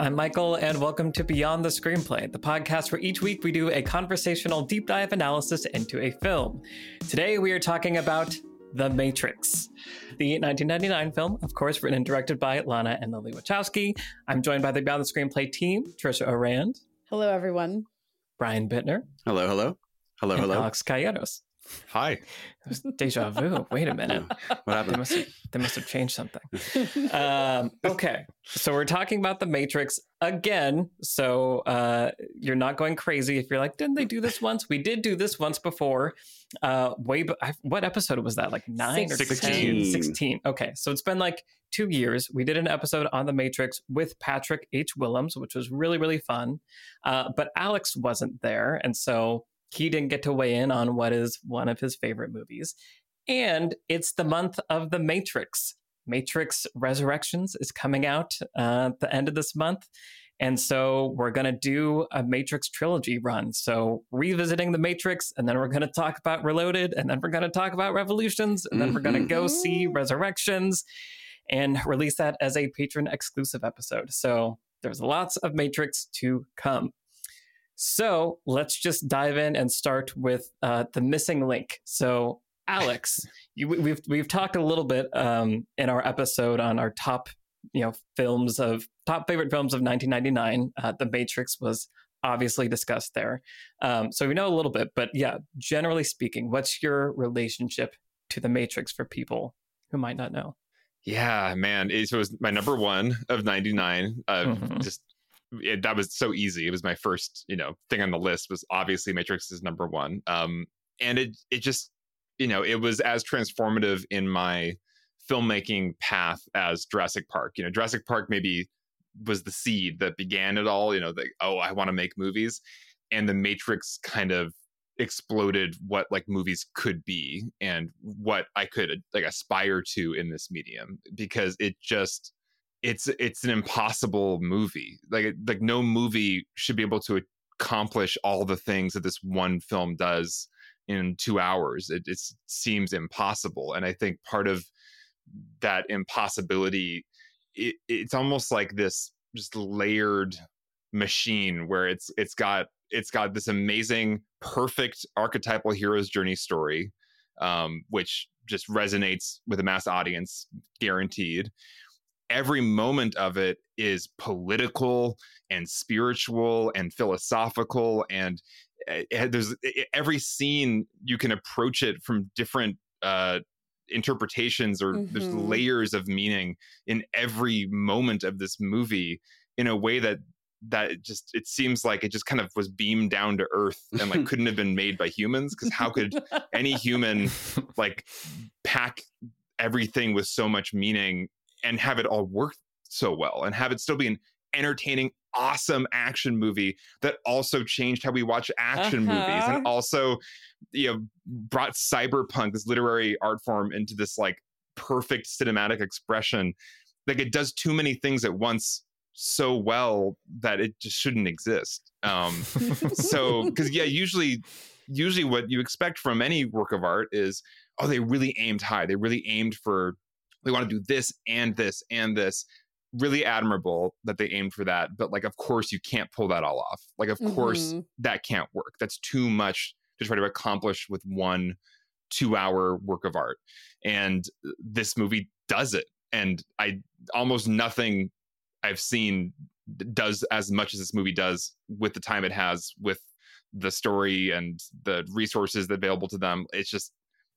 I'm Michael, and welcome to Beyond the Screenplay, the podcast where each week we do a conversational deep dive analysis into a film. Today we are talking about The Matrix, the 1999 film, of course, written and directed by Lana and Lily Wachowski. I'm joined by the Beyond the Screenplay team, Trisha Orand. Hello, everyone. Brian Bittner. Hello, hello. Hello, hello. Alex Calleros. Hi. Deja vu. Wait a minute. What happened? They must have, they must have changed something. Um, okay, so we're talking about the Matrix again. So uh, you're not going crazy if you're like, didn't they do this once? We did do this once before. Uh, way, what episode was that? Like nine or 16. 10? 16. Okay, so it's been like two years. We did an episode on the Matrix with Patrick H. Willems, which was really really fun. Uh, but Alex wasn't there, and so he didn't get to weigh in on what is one of his favorite movies. And it's the month of The Matrix. Matrix Resurrections is coming out uh, at the end of this month. And so we're going to do a Matrix trilogy run. So revisiting The Matrix, and then we're going to talk about Reloaded, and then we're going to talk about Revolutions, and then we're going to go see Resurrections and release that as a patron exclusive episode. So there's lots of Matrix to come. So let's just dive in and start with uh, the missing link. So, Alex, you, we've we've talked a little bit um, in our episode on our top, you know, films of top favorite films of 1999. Uh, the Matrix was obviously discussed there, um, so we know a little bit. But yeah, generally speaking, what's your relationship to the Matrix for people who might not know? Yeah, man. It was my number one of 99. Uh, Mhm. Just it, that was so easy. It was my first, you know, thing on the list was obviously Matrix is number one. Um, and it it just, you know, it was as transformative in my filmmaking path as Jurassic Park. You know, Jurassic Park maybe was the seed that began it all. You know, the oh, I want to make movies, and the Matrix kind of exploded what like movies could be and what I could like aspire to in this medium because it just it's it's an impossible movie. Like like no movie should be able to accomplish all the things that this one film does in two hours. It, it seems impossible. And i think part of that impossibility it, it's almost like this just layered machine where it's it's got it's got this amazing perfect archetypal hero's journey story um, which just resonates with a mass audience guaranteed every moment of it is political and spiritual and philosophical and uh, there's every scene you can approach it from different uh, interpretations or there's Mhm. layers of meaning in every moment of this movie in a way that that just it seems like it just kind of was beamed down to earth and like couldn't have been made by humans because how could any human like pack everything with so much meaning and have it all work so well and have it still be an entertaining awesome action movie that also changed how we watch action movies Uh-huh. and also you know brought cyberpunk this literary art form into this like perfect cinematic expression. Like it does too many things at once so well that it just shouldn't exist. Um so because yeah usually usually what you expect from any work of art is oh they really aimed high. They really aimed for they want to do this and this and this. Really admirable that they aimed for that but like of course you can't pull that all off. Like of course Mhm. that can't work. That's too much to try to accomplish with one two hour work of art. And this movie does it. And i almost nothing i've seen does as much as this movie does with the time it has with the story and the resources available to them. It's just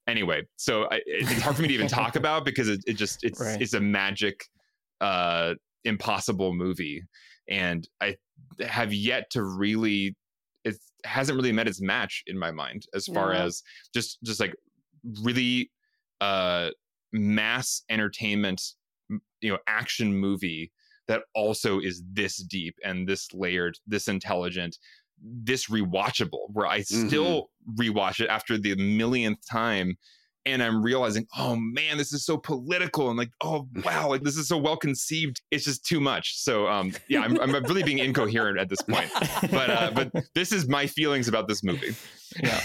anyway so I, it's hard for me to even talk about because it, it just it's Right. it's a magic uh impossible movie and i have yet to really it hasn't really met its match in my mind as far Yeah. as just just like really uh mass entertainment you know action movie that also is this deep and this layered this intelligent this rewatchable where i still rewatch it after the millionth time and i'm realizing oh man this is so political and like oh wow like this is so well conceived it's just too much so um yeah i'm, I'm really being incoherent at this point but uh but this is my feelings about this movie yeah.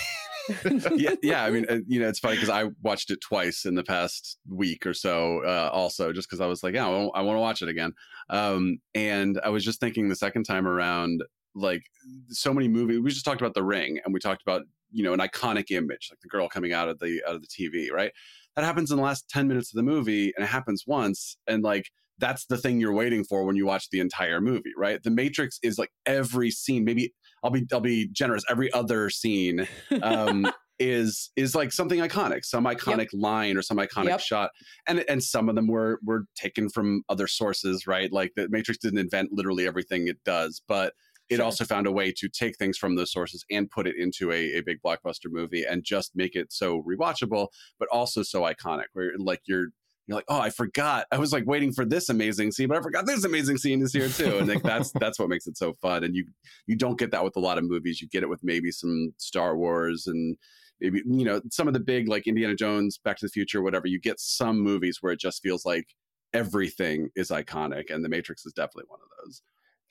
yeah, yeah. I mean, uh, you know, it's funny because I watched it twice in the past week or so, uh, also, just because I was like, yeah, I want to watch it again. Um, and I was just thinking the second time around, like so many movies. We just talked about The Ring, and we talked about you know an iconic image, like the girl coming out of the out of the TV, right? That happens in the last ten minutes of the movie, and it happens once, and like that's the thing you're waiting for when you watch the entire movie, right? The Matrix is like every scene, maybe I'll be I'll be generous, every other scene um, is is like something iconic, some iconic yep. line or some iconic yep. shot, and and some of them were were taken from other sources, right? Like the Matrix didn't invent literally everything it does, but it sure. also found a way to take things from those sources and put it into a, a big blockbuster movie and just make it so rewatchable, but also so iconic. Where like you're you're like, oh, I forgot. I was like waiting for this amazing scene, but I forgot this amazing scene is here too. And like that's that's what makes it so fun. And you you don't get that with a lot of movies. You get it with maybe some Star Wars and maybe you know some of the big like Indiana Jones, Back to the Future, whatever. You get some movies where it just feels like everything is iconic, and The Matrix is definitely one of those.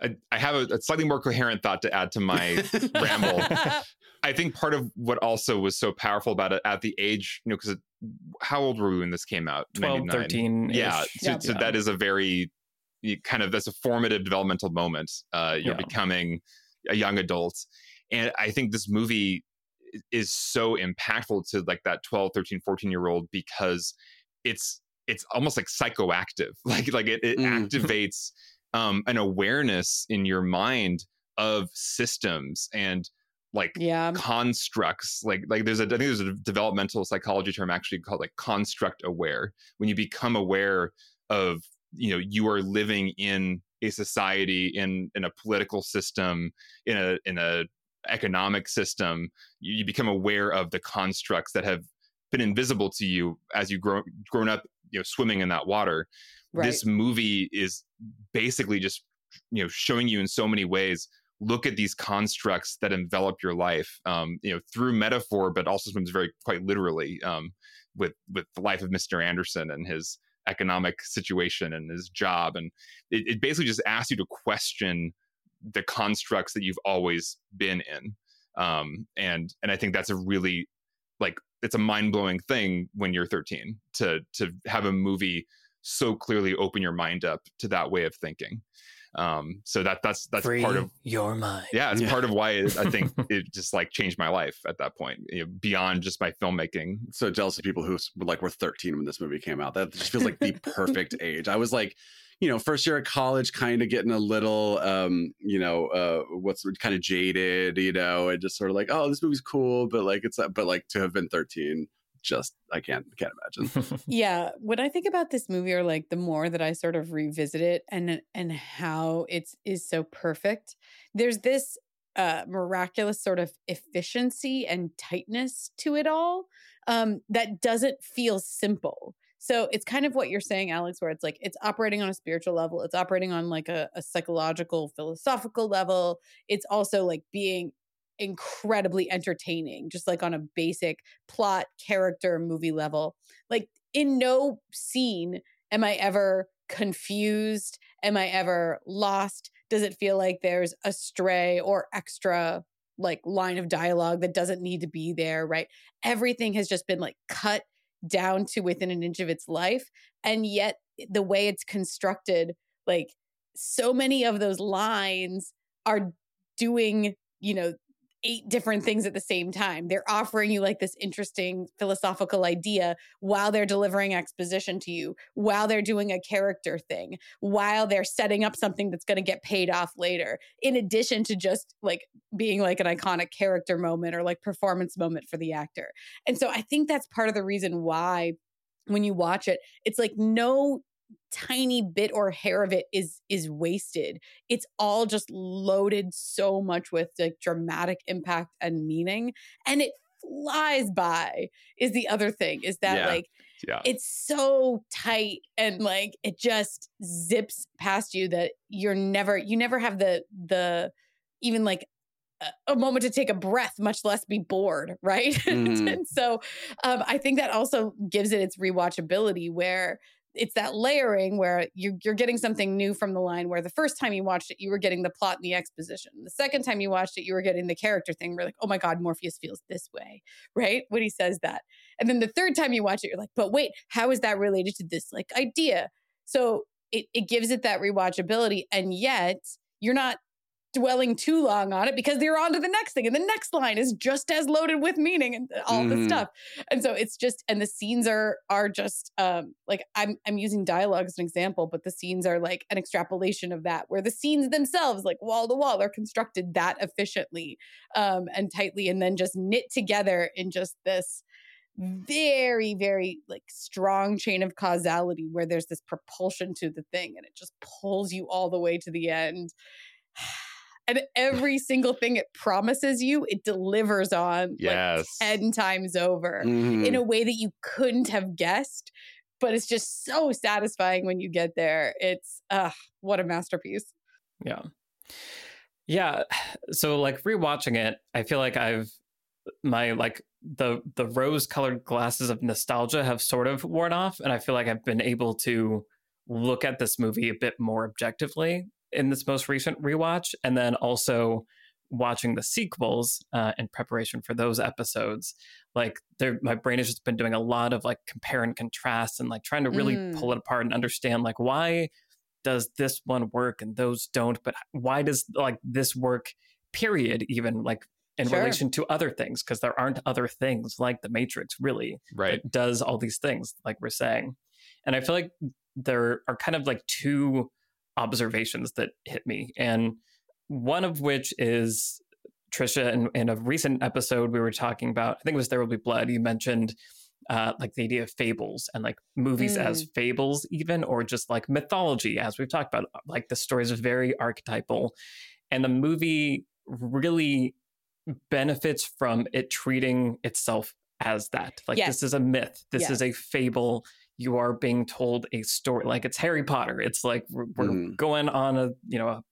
I, I have a, a, slightly more coherent thought to add to my ramble. I think part of what also was so powerful about it at the age, you know, because how old were we when this came out? 12, 13. Yeah. So, yeah. so that is a very kind of, that's a formative developmental moment. Uh, you're yeah. becoming a young adult. And I think this movie is so impactful to like that 12, 13, 14 year old because it's, it's almost like psychoactive. Like, like it, it mm. activates um, an awareness in your mind of systems and like yeah. constructs like like there's a i think there's a developmental psychology term actually called like construct aware when you become aware of you know you are living in a society in in a political system in a in a economic system you, you become aware of the constructs that have been invisible to you as you grow grown up you know swimming in that water right. this movie is basically just you know showing you in so many ways look at these constructs that envelop your life um, you know through metaphor but also sometimes very quite literally um, with with the life of mr anderson and his economic situation and his job. And it, it basically just asks you to question the constructs that you've always been in. Um, and and i think that's a really like it's a mind-blowing thing when you're 13 to to have a movie so clearly open your mind up to that way of thinking um, so that that's that's Free part of your mind. Yeah, it's yeah. part of why it, I think it just like changed my life at that point, you know, beyond just my filmmaking. So jealous of people who were like were 13 when this movie came out. That just feels like the perfect age. I was like, you know, first year at college, kind of getting a little, um, you know, uh, what's kind of jaded, you know, and just sort of like, oh, this movie's cool, but like it's, but like to have been 13 just I can't can't imagine. yeah, when I think about this movie, or like the more that I sort of revisit it, and and how it's is so perfect, there's this uh, miraculous sort of efficiency and tightness to it all um, that doesn't feel simple. So it's kind of what you're saying, Alex, where it's like it's operating on a spiritual level, it's operating on like a, a psychological, philosophical level. It's also like being incredibly entertaining, just like on a basic plot, character, movie level. Like, in no scene am I ever confused? Am I ever lost? Does it feel like there's a stray or extra like line of dialogue that doesn't need to be there, right? Everything has just been like cut down to within an inch of its life. And yet, the way it's constructed, like so many of those lines are doing, you know, eight different things at the same time. They're offering you like this interesting philosophical idea while they're delivering exposition to you, while they're doing a character thing, while they're setting up something that's going to get paid off later, in addition to just like being like an iconic character moment or like performance moment for the actor. And so I think that's part of the reason why when you watch it, it's like no tiny bit or hair of it is is wasted it's all just loaded so much with like dramatic impact and meaning and it flies by is the other thing is that yeah. like yeah. it's so tight and like it just zips past you that you're never you never have the the even like a moment to take a breath, much less be bored, right? Mm. and so um, I think that also gives it its rewatchability where it's that layering where you, you're getting something new from the line where the first time you watched it you were getting the plot and the exposition. The second time you watched it you were getting the character thing. We're like oh my god morpheus feels this way right? When he says that. And then the third time you watch it you're like but wait how is that related to this like idea? So it, it gives it that rewatchability and yet you're not dwelling too long on it because they're on to the next thing and the next line is just as loaded with meaning and all mm. the stuff and so it's just and the scenes are are just um like i'm i'm using dialogue as an example but the scenes are like an extrapolation of that where the scenes themselves like wall to wall are constructed that efficiently um and tightly and then just knit together in just this very very like strong chain of causality where there's this propulsion to the thing and it just pulls you all the way to the end and every single thing it promises you, it delivers on yes. like 10 times over mm-hmm. in a way that you couldn't have guessed. But it's just so satisfying when you get there. It's uh what a masterpiece. Yeah. Yeah. So like rewatching it, I feel like I've my like the the rose colored glasses of nostalgia have sort of worn off and I feel like I've been able to look at this movie a bit more objectively in this most recent rewatch, and then also watching the sequels uh, in preparation for those episodes. Like, my brain has just been doing a lot of like compare and contrast, and like trying to really mm. pull it apart and understand like why does this one work and those don't, but why does like this work? Period. Even like in sure. relation to other things because there aren't other things like the matrix really right does all these things like we're saying and i feel like there are kind of like two observations that hit me. And one of which is Trisha, in, in a recent episode, we were talking about, I think it was There Will Be Blood, you mentioned uh, like the idea of fables and like movies mm. as fables, even, or just like mythology, as we've talked about. Like the stories are very archetypal. And the movie really benefits from it treating itself as that. Like yes. this is a myth, this is a fable you are being told a story like it's Harry Potter. It's like we're, we're mm. going on a you know a,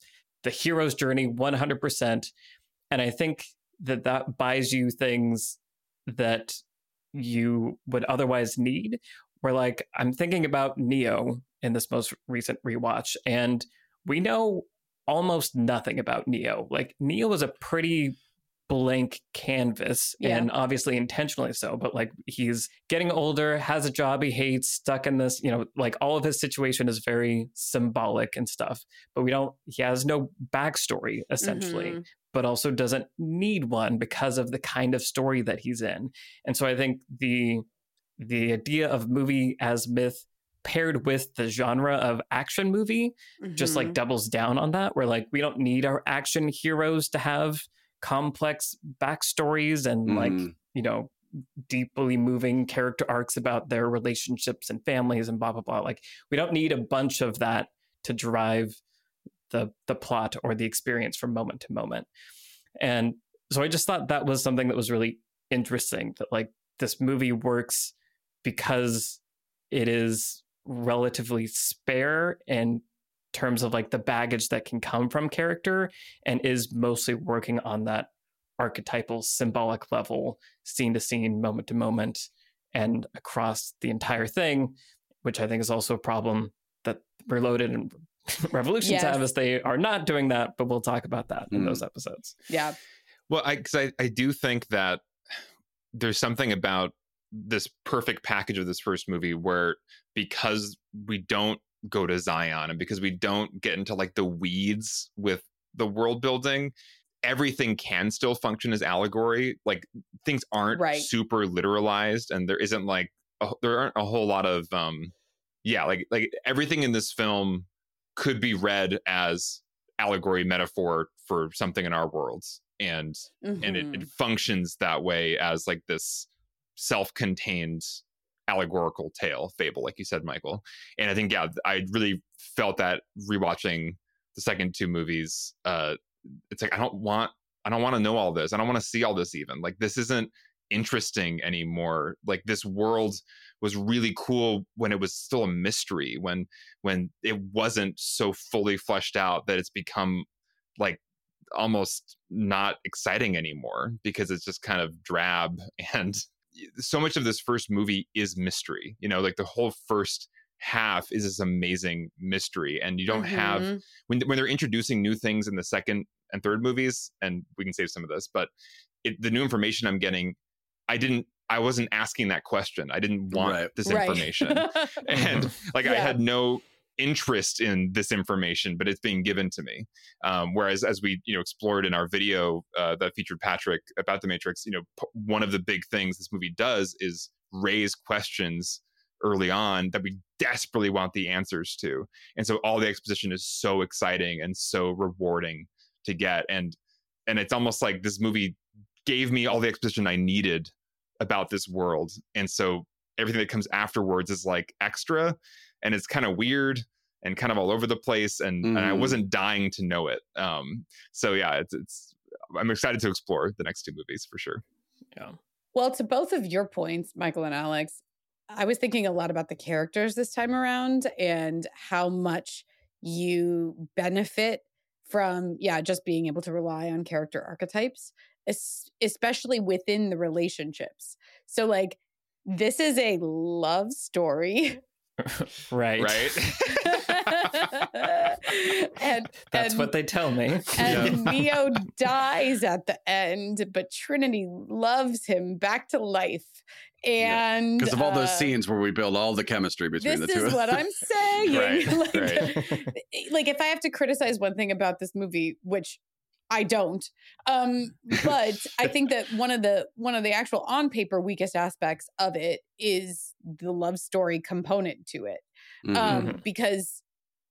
the hero's journey 100%, and I think that that buys you things that you would otherwise need. Where like I'm thinking about Neo in this most recent rewatch, and we know almost nothing about Neo. Like Neo is a pretty blank canvas yeah. and obviously intentionally so but like he's getting older has a job he hates stuck in this you know like all of his situation is very symbolic and stuff but we don't he has no backstory essentially mm-hmm. but also doesn't need one because of the kind of story that he's in and so i think the the idea of movie as myth paired with the genre of action movie mm-hmm. just like mm-hmm. doubles down on that where like we don't need our action heroes to have complex backstories and mm. like you know deeply moving character arcs about their relationships and families and blah blah blah like we don't need a bunch of that to drive the the plot or the experience from moment to moment and so i just thought that was something that was really interesting that like this movie works because it is relatively spare and terms of like the baggage that can come from character and is mostly working on that archetypal symbolic level scene to scene moment to moment and across the entire thing which i think is also a problem that reloaded and revolutions yes. have is they are not doing that but we'll talk about that mm. in those episodes yeah well i because I, I do think that there's something about this perfect package of this first movie where because we don't go to Zion and because we don't get into like the weeds with the world building, everything can still function as allegory. Like things aren't right. super literalized and there isn't like a, there aren't a whole lot of um yeah, like like everything in this film could be read as allegory metaphor for something in our worlds and mm-hmm. and it, it mm-hmm. functions that way as like this self-contained allegorical tale, fable, like you said, Michael. And I think, yeah, I really felt that rewatching the second two movies. Uh, it's like I don't want, I don't want to know all this. I don't want to see all this even. Like this isn't interesting anymore. Like this world was really cool when it was still a mystery. When when it wasn't so fully fleshed out that it's become like almost not exciting anymore because it's just kind of drab and so much of this first movie is mystery. You know, like the whole first half is this amazing mystery and you don't have Mhm. when when they're introducing new things in the second and third movies and we can save some of this but it, the new information i'm getting i didn't i wasn't asking that question i didn't want Right. this Right. information and like i had no interest in this information but it's being given to me. Um, whereas as we you know explored in our video uh, that featured patrick about the matrix you know p- one of the big things this movie does is raise questions early on that we desperately want the answers to. And so all the exposition is so exciting and so rewarding to get. And and it's almost like this movie gave me all the exposition i needed about this world. And so everything that comes afterwards is like extra and it's kind of weird and kind of all over the place and, and i Mhm. wasn't dying to know it um so yeah it's it's i'm excited to explore the next two movies for sure Yeah. Well, to both of your points, Michael and Alex, I was thinking a lot about the characters this time around and how much you benefit from, yeah, just being able to rely on character archetypes, especially within the relationships. So, like, this is a love story. right. right and That's and- what they tell me. and Neo dies at the end, but Trinity loves him back to life. And because of all those uh, scenes where we build all the chemistry between the two. is of what. I'm saying. Right, like, right. like, if I have to criticize one thing about this movie, which I don't, um, but I think that one of the one of the actual on paper weakest aspects of it is the love story component to it Mhm. um, Mhm. because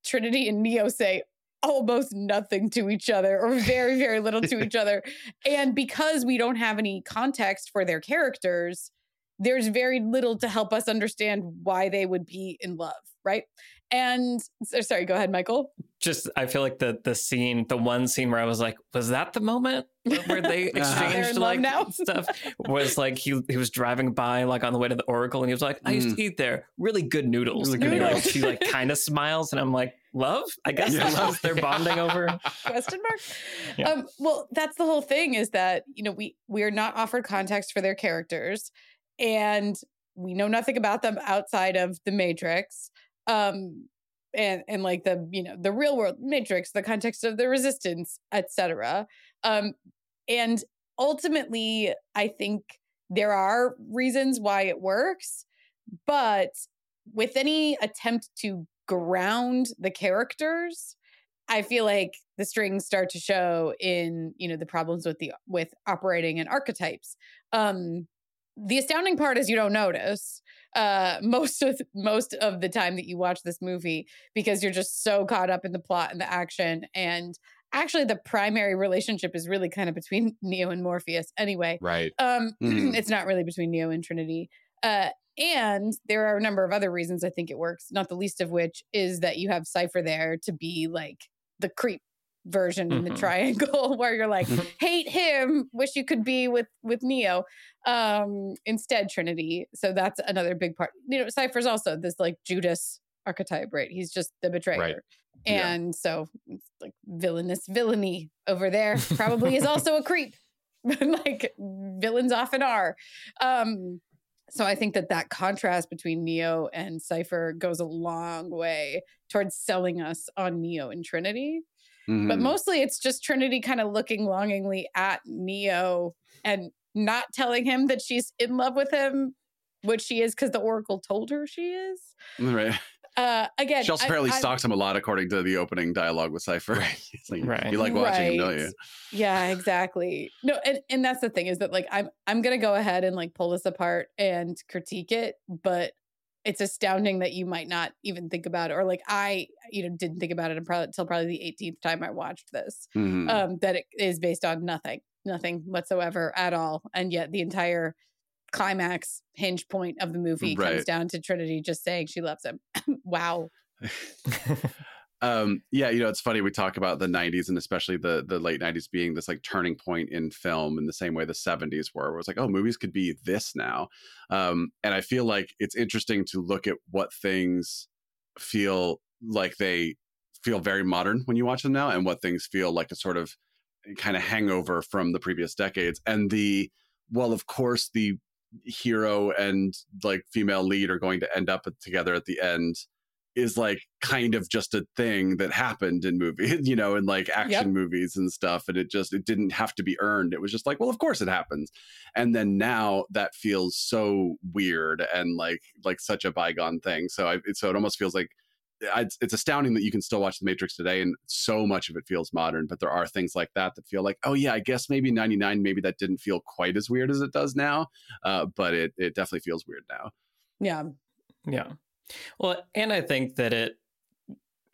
Trinity and Neo say almost nothing to each other or very, very little to each other. And because we don't have any context for their characters, there's very little to help us understand why they would be in love, right? And sorry, go ahead, Michael. Just, I feel like the the scene, the one scene where I was like, was that the moment where they Uh-huh. Exchanged like now? stuff? Was like he he was driving by like on the way to the Oracle, and he was like, I used to eat there, really good noodles. Really and good he, like, she like kind of smiles, and I'm like, love? I guess Yeah. love. They're bonding over. Question mark. Yeah. Um, well, that's the whole thing is that you know we we are not offered context for their characters, and we know nothing about them outside of the Matrix. Um, and and like the you know the real world Matrix, the context of the Resistance, etc. Um, and ultimately, I think there are reasons why it works, but with any attempt to ground the characters I feel like the strings start to show in, you know, the problems with the with operating and archetypes. Um the astounding part is you don't notice uh most of most of the time that you watch this movie because you're just so caught up in the plot and the action and actually the primary relationship is really kind of between Neo and Morpheus anyway. right Um, Mhm. it's not really between Neo and Trinity. Uh, and there are a number of other reasons I think it works, not the least of which is that you have Cypher there to be like the creep version in the Mhm. triangle where you're like hate him wish you could be with with neo um instead trinity. So that's another big part. You know cypher's also this like judas archetype right? He's just the betrayer. Yeah. and so it's like villainous villainy over there probably is also a creep. Like villains often are. Um so i think that that contrast between neo and cypher goes a long way towards selling us on neo and trinity but Mhm. mostly it's just trinity kind of looking longingly at neo and not telling him that she's in love with him which she is because the oracle told her she is right. uh again She also I- apparently I'm- stalks him a lot, according to the opening dialogue with Cypher. It's like, Right. You like watching him, don't you? Yeah, exactly. No, and, and that's the thing is that like I'm I'm gonna go ahead and like pull this apart and critique it, but it's astounding that you might not even think about it, or like I, you know, didn't think about it until probably, the 18th time I watched this. Mhm. Um, that it is based on nothing, nothing whatsoever at all, and yet the entire climax hinge point of the movie comes down to Trinity just saying she loves him. wow. um yeah you know it's funny we talk about the 90s and especially the the late 90s being this like turning point in film in the same way the 70s were where it's like oh movies could be this now. Um and i feel like it's interesting to look at what things feel like they feel very modern when you watch them now and what things feel like a sort of kind of hangover from the previous decades. And the well of course the hero and like female lead are going to end up together at the end is like kind of just a thing that happened in movies, you know, in like action yep. movies and stuff. And it just, it didn't have to be earned. It was just like, well, of course it happens. And then now that feels so weird and like, like such a bygone thing. So I, so it almost feels like it's, it's astounding that you can still watch The Matrix today and so much of it feels modern. But there are things like that that feel like, oh yeah, I guess maybe 99, maybe that didn't feel quite as weird as it does now. Uh, but it, it definitely feels weird now. Yeah. Yeah. Well, and I think that it,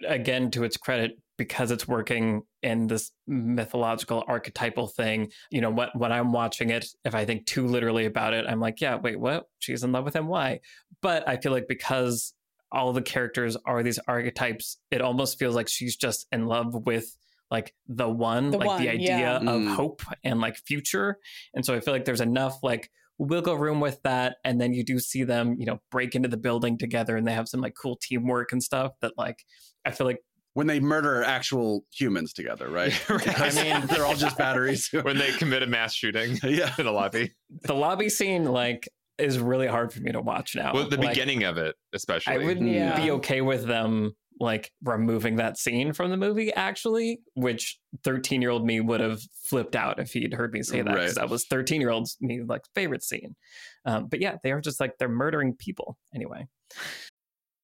again, to its credit, because it's working in this mythological archetypal thing, you know, what when I'm watching it, if I think too literally about it, I'm like, yeah, wait, what? She's in love with him. Why? But I feel like because all the characters are these archetypes, it almost feels like she's just in love with like the one, the like one, the idea yeah. of mm. hope and like future. And so I feel like there's enough like wiggle room with that and then you do see them you know break into the building together and they have some like cool teamwork and stuff that like i feel like when they murder actual humans together right, right. i mean they're all just batteries when they commit a mass shooting yeah. in the lobby the lobby scene like is really hard for me to watch now well the like, beginning of it especially i would yeah. Mm. be okay with them like removing that scene from the movie actually which 13 year old me would have flipped out if he'd heard me say that because right. that was 13 year old me like favorite scene um, but yeah they are just like they're murdering people anyway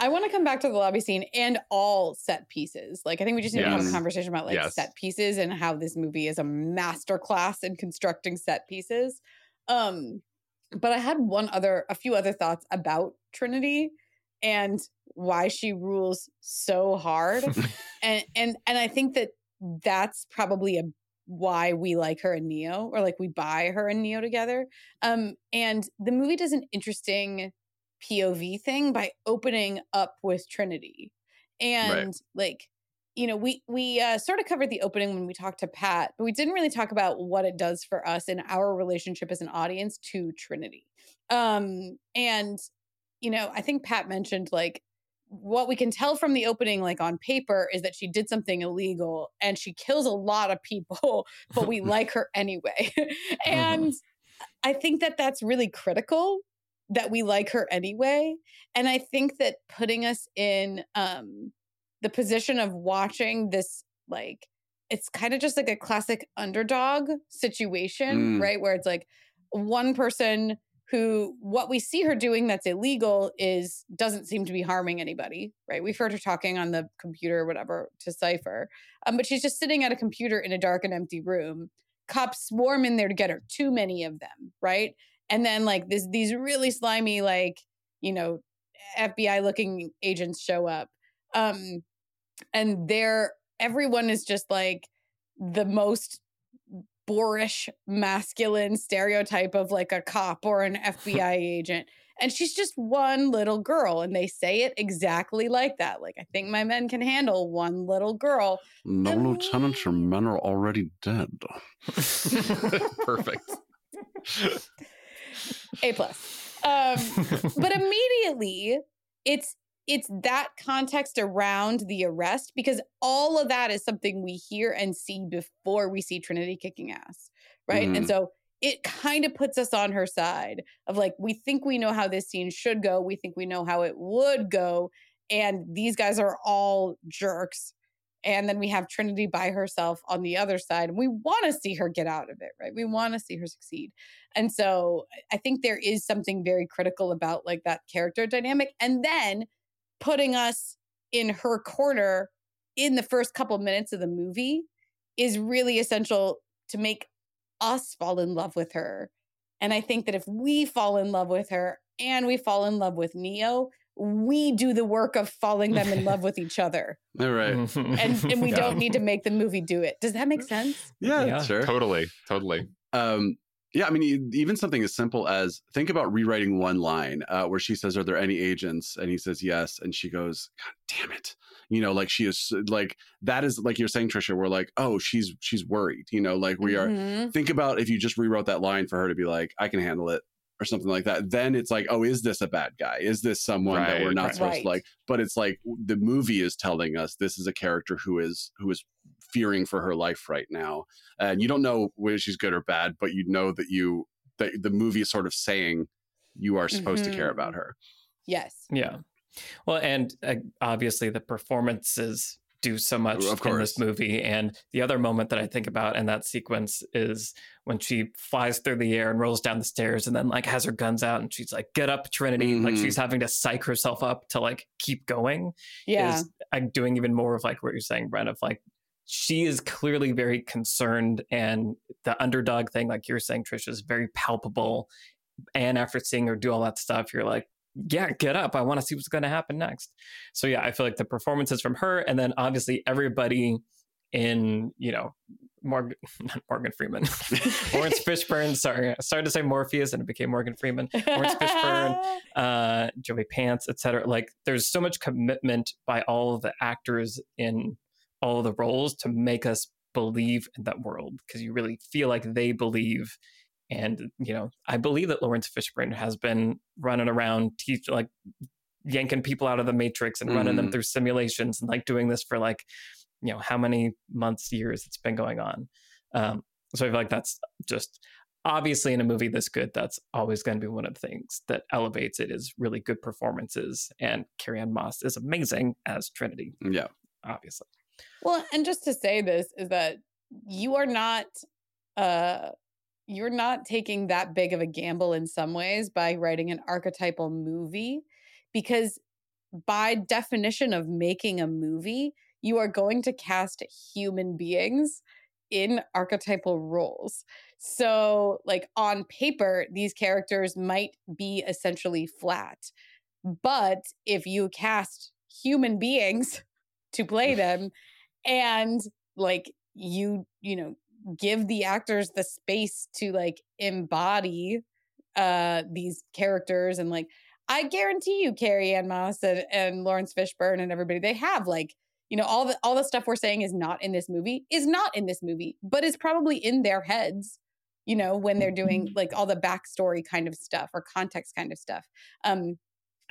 I want to come back to the lobby scene and all set pieces. Like, I think we just need yes. to have a conversation about like yes. set pieces and how this movie is a masterclass in constructing set pieces. Um, but I had one other, a few other thoughts about Trinity and why she rules so hard, and and and I think that that's probably a why we like her and Neo, or like we buy her and Neo together. Um, and the movie does an interesting POV thing by opening up with Trinity. And right. like, you know, we we uh, sort of covered the opening when we talked to Pat, but we didn't really talk about what it does for us in our relationship as an audience to Trinity. Um, and you know, I think Pat mentioned like what we can tell from the opening, like on paper, is that she did something illegal and she kills a lot of people, but we like her anyway. Mm-hmm. and. I think that that's really critical that we like her anyway. And I think that putting us in um the position of watching this like it's kind of just like a classic underdog situation, mm. right? Where it's like one person who what we see her doing that's illegal is doesn't seem to be harming anybody, right? We've heard her talking on the computer or whatever to Cypher. Um, but she's just sitting at a computer in a dark and empty room. Cops swarm in there to get her, too many of them, right? And then like this these really slimy like you know FBI looking agents show up um and they're everyone is just like the most boorish masculine stereotype of like a cop or an FBI agent. And she's just one little girl and they say it exactly like that. Like i think my men can handle one little girl. No and... lieutenants your men are already dead. Perfect a plus. Um, but immediately, it's it's that context around the arrest because all of that is something we hear and see before we see Trinity kicking ass, right? Mm. And mm-hmm. so it kind of puts us on her side of like we think we know how this scene should go, we think we know how it would go, and these guys are all jerks and then we have Trinity by herself on the other side. And we want to see her get out of it, right? We want to see her succeed. And so I think there is something very critical about like that character dynamic. And then putting us in her corner in the first couple minutes of the movie is really essential to make us fall in love with her. And I think that if we fall in love with her and we fall in love with Neo, we do the work of falling them in love with each other. All right. And and we yeah. don't need to make the movie do it. Does that make sense? Yeah, yeah. sure. Totally. Totally. Um Yeah, I mean, e- even something as simple as think about rewriting one line uh, where she says, "Are there any agents?" and he says, "Yes," and she goes, "God damn it!" You know, like she is like that is like you're saying, Trisha. We're like, oh, she's she's worried. You know, like we are. Mhm. Think about if you just rewrote that line for her to be like, "I can handle it." Or something like that. Then it's like, oh, is this a bad guy? Is this someone that we're not right. supposed Right. to like? But it's like the movie is telling us this is a character who is who is fearing for her life right now, and you don't know whether she's good or bad, but you know that you that the movie is sort of saying you are supposed to care about her. Yes. Yeah. Well, and uh, obviously the performances do so much Of in this movie. And the other moment that I think about in that sequence is when she flies through the air and rolls down the stairs and then like has her guns out and she's like, get up, Trinity. Like Mhm. she's having to psych herself up to like keep going. Yeah. Is like doing even more of like what you're saying, Brian, of like she is clearly very concerned and the underdog thing, like you're saying, Trish, is very palpable. And after seeing her do all that stuff, you're like, yeah, get up. I want to see what's going to happen next. So yeah, I feel like the performances from her, and then obviously everybody in you know Morgan, not Morgan Freeman, Laurence Fishburne. Sorry, I started to say Morpheus and it became Morgan Freeman. Laurence Fishburne, uh, Joey Pants, etc. Like there's so much commitment by all of the actors in all of the roles to make us believe in that world because you really feel like they believe. And you know, I believe that Laurence Fishburne has been running around, teach like yanking people out of the matrix and running them Mhm. through simulations and like doing this for like, you know, how many months, years it's been going on. Um, so I feel like that's just obviously in a movie this good, that's always going to be one of the things that elevates it is really good performances. And Carrie-Anne Moss is amazing as Trinity, Yeah. obviously. Well, and just to say this is that you are not uh you're not taking that big of a gamble in some ways by writing an archetypal movie because by definition of making a movie, you are going to cast human beings in archetypal roles. So, like on paper, these characters might be essentially flat. But if you cast human beings to play them and like you, you know, give the actors the space to like embody uh these characters and like I guarantee you Carrie-Anne Moss and, and Laurence Fishburne and everybody they have like you know all the all the stuff we're saying is not in this movie is not in this movie but is probably in their heads you know when they're doing like all the backstory kind of stuff or context kind of stuff. Um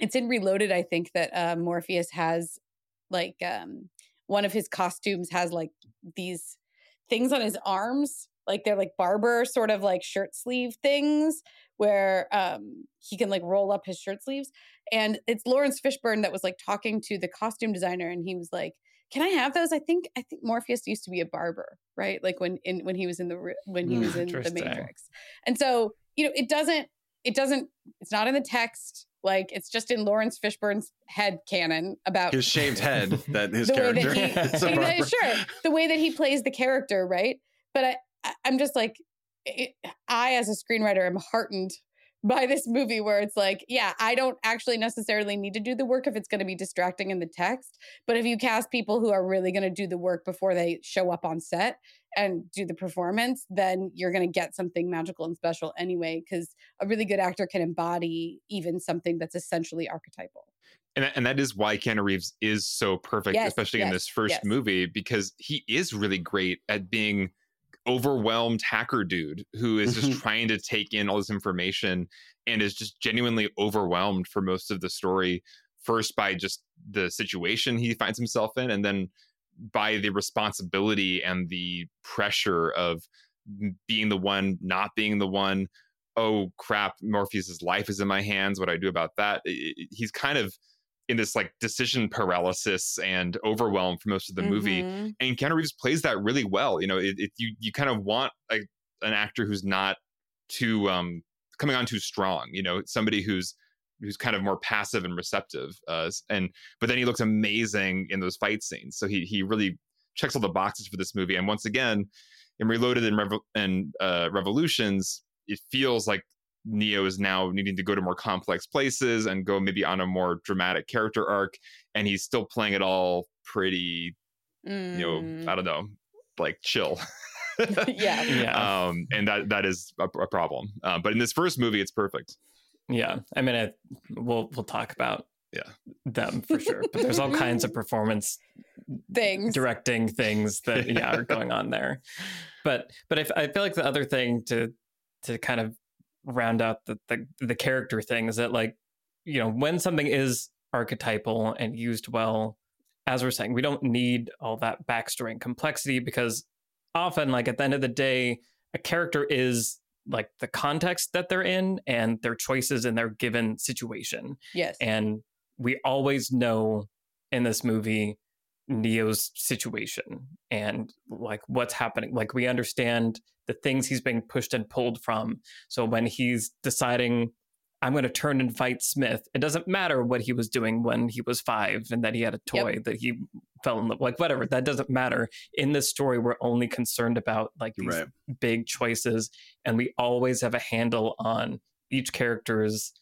it's in reloaded i think that uh morpheus has like um one of his costumes has like these things on his arms like they're like barber sort of like shirt sleeve things where um he can like roll up his shirt sleeves. And it's Laurence Fishburne that was like talking to the costume designer and he was like can I have those? I think I think Morpheus used to be a barber right? Like when in when he was in the when he Mm, was in the matrix. And so you know it doesn't it doesn't it's not in the text like it's just in Laurence Fishburne's head canon about His shaved head that his way that character he- is a Yeah, barber. sure the way that he plays the character right but i, I i'm just like it, i as a screenwriter am heartened by this movie where it's like yeah i don't actually necessarily need to do the work if it's going to be distracting in the text but if you cast people who are really going to do the work before they show up on set and do the performance then you're going to get something magical and special anyway because a really good actor can embody even something that's essentially archetypal and that, and that is why Keanu Reeves is so perfect, Yes, especially in this first yes. movie, because he is really great at being overwhelmed hacker dude who is just Mhm. trying to take in all this information and is just genuinely overwhelmed for most of the story. First by just the situation he finds himself in, and then by the responsibility and the pressure of being the one, not being the one. Oh crap! Morpheus's life is in my hands. What do I do about that? He's kind of in this like decision paralysis and overwhelm for most of the movie Mhm. and Keanu Reeves plays that really well. You know, it, it, you you kind of want like an actor who's not too um coming on too strong. You know, somebody who's who's kind of more passive and receptive. Uh, and but then he looks amazing in those fight scenes. So he he really checks all the boxes for this movie. And once again, in Reloaded and Revo- and uh, Revolutions, it feels like Neo is now needing to go to more complex places and go maybe on a more dramatic character arc, and he's still playing it all pretty you know, Mm. I don't know, like chill. Yeah. Yeah. Um, and that that is a, a problem. Uh, but in this first movie, it's perfect. Yeah, I mean, I, we'll we'll talk about Yeah. them for sure. But there's all kinds of performance Things. directing things that yeah are going on there. But but I, f- I feel like the other thing to to kind of round out the, the the character thing is that like you know when something is archetypal and used well, as we're saying, we don't need all that backstory and complexity because often like at the end of the day, a character is like the context that they're in and their choices in their given situation. Yes. And we always know in this movie Neo's situation and like what's happening. Like we understand the things he's being pushed and pulled from. So when he's deciding, I'm going to turn and fight Smith, it doesn't matter what he was doing when he was five and that he had a toy that he fell in love, like whatever. That doesn't matter. In this story, we're only concerned about like these Right. big choices, and we always have a handle on each character's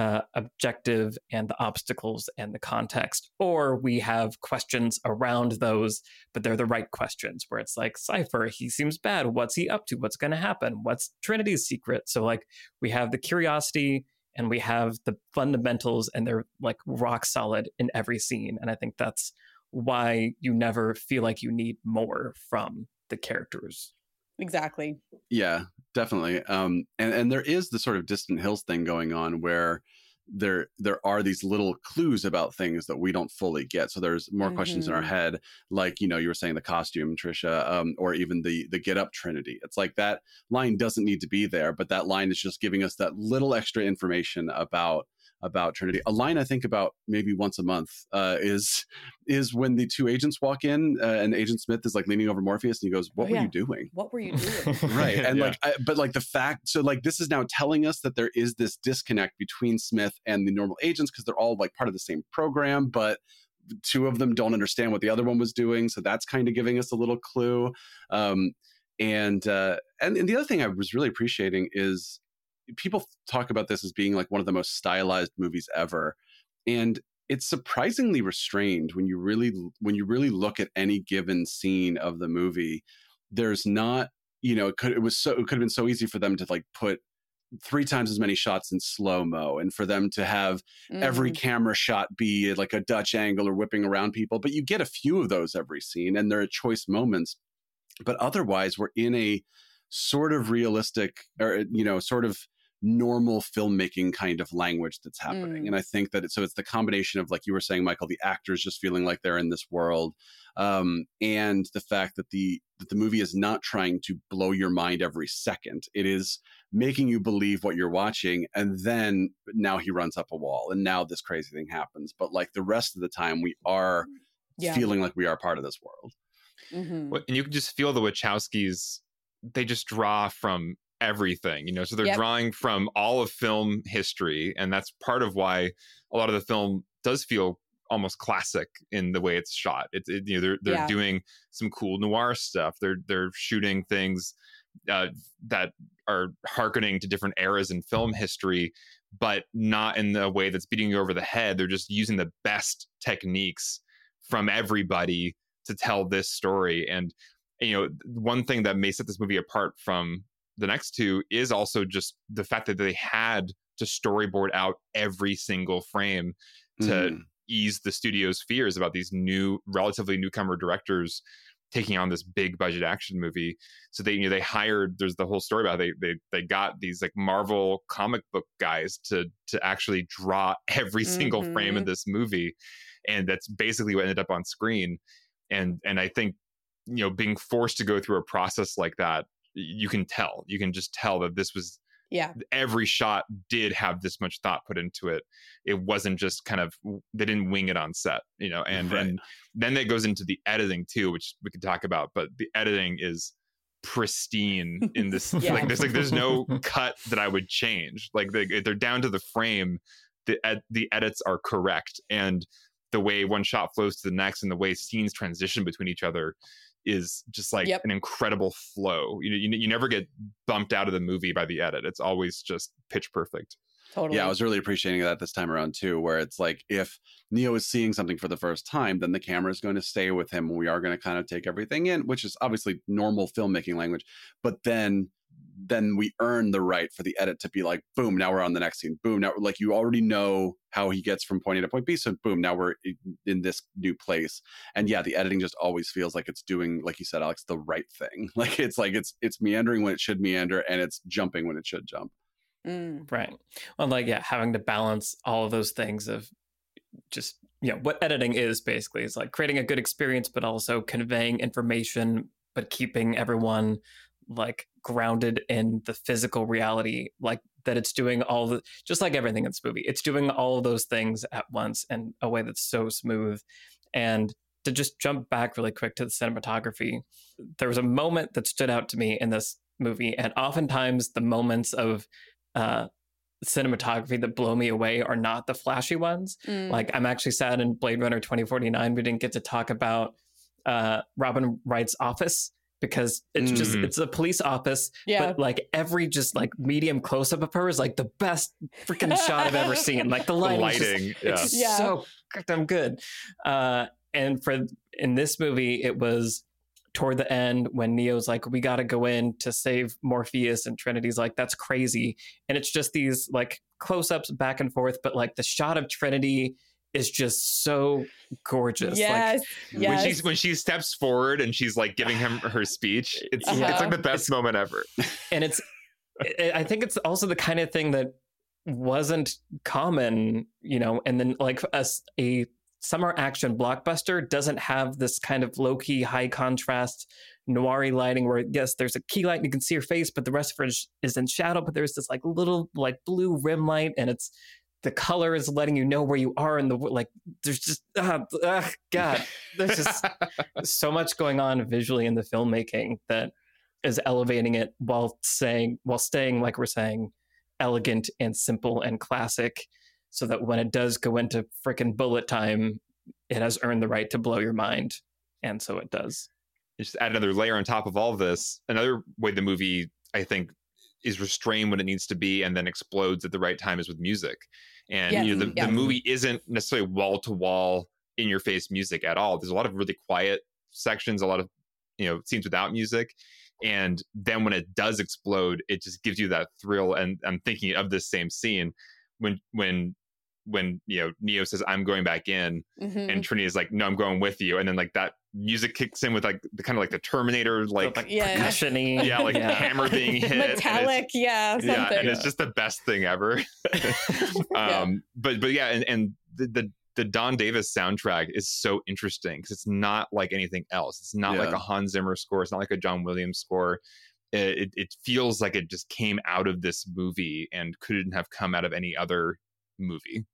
uh, objective and the obstacles and the context, or we have questions around those, but they're the right questions where it's like Cypher, he seems bad. What's he up to? What's going to happen? What's Trinity's secret? So, like, we have the curiosity and we have the fundamentals, and they're like rock solid in every scene. And I think that's why you never feel like you need more from the characters. exactly. Yeah, definitely. Um, and and there is the sort of distant hills thing going on where there there are these little clues about things that we don't fully get. So there's more questions in our Mhm. head, like you know you were saying the costume, Trisha, um, or even the the get up Trinity. It's like that line doesn't need to be there, but that line is just giving us that little extra information about about Trinity. A line I think about maybe once a month uh, is is when the two agents walk in uh, and Agent Smith is like leaning over Morpheus and he goes, "What Oh, were yeah. you doing?" What were you doing? right and Yeah. like I, but like the fact so like this is now telling us that there is this disconnect between smith and the normal agents because they're all like part of the same program but two of them don't understand what the other one was doing so that's kind of giving us a little clue um and uh and, and the other thing i was really appreciating is people talk about this as being like one of the most stylized movies ever and it's surprisingly restrained when you really when you really look at any given scene of the movie there's not you know it could it was so it could have been so easy for them to like put three times as many shots in slow mo and for them to have every Mhm. camera shot be like a dutch angle or whipping around people but you get a few of those every scene and they're a choice moments but otherwise we're in a sort of realistic or you know sort of normal filmmaking kind of language that's happening Mm. and i think that it, so it's the combination of like you were saying michael the actors just feeling like they're in this world um, and the fact that the that the movie is not trying to blow your mind every second it is making you believe what you're watching and then now he runs up a wall and now this crazy thing happens but like the rest of the time we are Yeah. feeling like we are part of this world Mhm. And you can just feel the Wachowskis. They just draw from everything, you know. So they're Yep. drawing from all of film history, and that's part of why a lot of the film does feel almost classic in the way it's shot. It's it, you know they're they're Yeah. doing some cool noir stuff. They're they're shooting things uh, that are harkening to different eras in film history, but not in the way that's beating you over the head. They're just using the best techniques from everybody to tell this story. And you know, one thing that may set this movie apart from the next two is also just the fact that they had to storyboard out every single frame to Mm. ease the studio's fears about these new, relatively newcomer directors taking on this big budget action movie. So they, you know, they hired. There's the whole story about they they they got these like Marvel comic book guys to to actually draw every single frame of this movie, and that's basically what ended up on screen. And and I think you know being forced to go through a process like that, you can tell. You can just tell that this was Yeah. every shot did have this much thought put into it. It wasn't just kind of they didn't wing it on set, you know. And Right. and then it goes into the editing too, which we could talk about. But the editing is pristine in this. Yeah. Like there's like there's no cut that I would change. Like they, they're down to the frame. The ed, the edits are correct, and the way one shot flows to the next, and the way scenes transition between each other is just like Yep. an incredible flow. You, you you never get bumped out of the movie by the edit. It's always just pitch perfect. Totally. Yeah, I was really appreciating that this time around too, where it's like if Neo is seeing something for the first time, then the camera is going to stay with him. We are going to kind of take everything in, which is obviously normal filmmaking language. But then then we earn the right for the edit to be like, boom, now we're on the next scene. Boom, now like you already know how he gets from point A to point B. So boom, now we're in this new place. And yeah, the editing just always feels like it's doing, like you said, Alex, the right thing. Like it's like it's it's meandering when it should meander and it's jumping when it should jump. Mm. Right. Well, like, yeah, having to balance all of those things of just, you know, what editing is basically is like creating a good experience, but also conveying information, but keeping everyone like grounded in the physical reality, like that it's doing all the, just like everything in this movie, it's doing all of those things at once in a way that's so smooth. And to just jump back really quick to the cinematography, there was a moment that stood out to me in this movie. And oftentimes the moments of uh, cinematography that blow me away are not the flashy ones. Mm. Like I'm actually sad in Blade Runner 2049 we didn't get to talk about uh, Robin Wright's office because it's just Mm. it's a police office, yeah. but like every just like medium close up of her is like the best freaking shot I've ever seen. Like the The lighting, is just- yeah. it's Yeah. so goddamn good. Uh, and for in this movie, it was toward the end when Neo's like, "We got to go in to save Morpheus," and Trinity's like, "That's crazy." And it's just these like close ups back and forth, but like the shot of Trinity is just so gorgeous. Like, yes. When she's when she steps forward and she's like giving him her speech, it's it's like the best moment ever. and it's I I think it's also the kind of thing that wasn't common, you know, and then like a summer action blockbuster doesn't have this kind of low key, high contrast noir lighting where yes, there's a key light and you can see her face, but the rest of it is, is in shadow. But there's this like little like blue rim light, and it's the color is letting you know where you are in the like. There's just ah, ah, God, there's just so much going on visually in the filmmaking that is elevating it while saying while staying like we're saying elegant and simple and classic so that when it does go into frickin' bullet time it has earned the right to blow your mind and so it does just add another layer on top of all this. Another way the movie, I think, is restrained when it needs to be and then explodes at the right time is with music. And Yes, you know, the, yes. the movie isn't necessarily wall to wall in your face music at all. There's a lot of really quiet sections, a lot of you know scenes without music. And then when it does explode, it just gives you that thrill. And I'm thinking of this same scene when when when you know Neo says, "I'm going back in," Mhm. and Trinity is like, "No, I'm going with you." And then like that music kicks in with like the kind of like the Terminator, like, like Yeah. percussion-y. yeah, like hammer being hit, and metallic. Yeah. Something. yeah, and it's just the best thing ever. Yeah. um, but but yeah, and and the, the the Don Davis soundtrack is so interesting because it's not like anything else. It's not like a Hans Zimmer score. It's not like a John Williams score. It, it, it feels like it just came out of this movie and couldn't have come out of any other movie.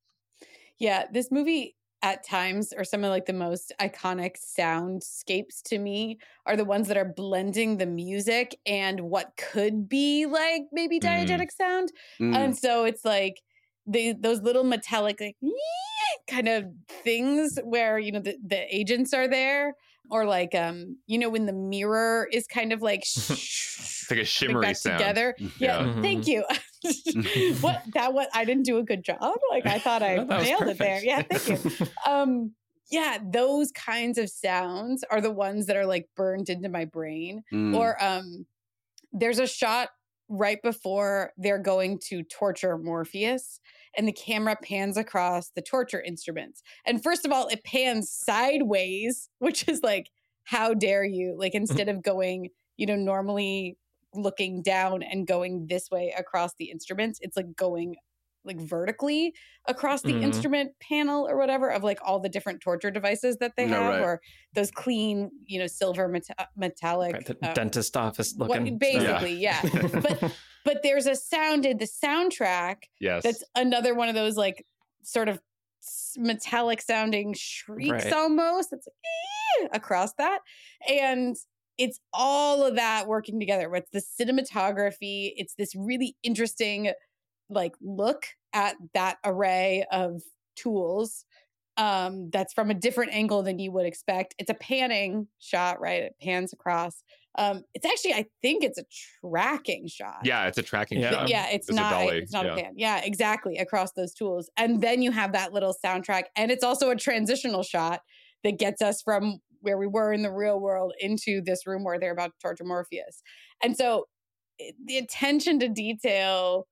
Yeah, this movie at times are some of like the most iconic soundscapes to me are the ones that are blending the music and what could be like maybe Mm. diegetic sound. Mm. And so it's like the those little metallic like kind of things where you know the, the agents are there or like um you know when the mirror is kind of like It's like a coming shimmery back sound. together. Yeah, Yeah. thank you. what that what I didn't do a good job. Like I thought I No, that was nailed it there. Yeah, thank you. Um yeah, those kinds of sounds are the ones that are like burned into my brain. Mm. Or um there's a shot right before they're going to torture Morpheus and the camera pans across the torture instruments. And first of all, it pans sideways, which is like how dare you? Like mm-hmm. instead of going, you know, normally looking down and going this way across the instruments, it's like going like vertically across the Mhm. instrument panel or whatever of like all the different torture devices that they No, have right. or those clean, you know, silver meta- metallic Right, uh, dentist office what- looking basically, yeah. But but there's a sound in the soundtrack Yes. that's another one of those like sort of metallic sounding shrieks Right. almost. It's like across that. And it's all of that working together. It's the cinematography, it's this really interesting like look at that array of tools um, that's from a different angle than you would expect. It's a panning shot, right? It pans across. Um, it's actually, I think it's a tracking shot. Yeah, it's a tracking Yeah. shot. Yeah, it's, It's not. dolly, It's not yeah. a pan. Yeah, exactly. Across those tools, and then you have that little soundtrack, and it's also a transitional shot that gets us from where we were in the real world into this room where they're about to torture Morpheus. And so, it- the attention to detail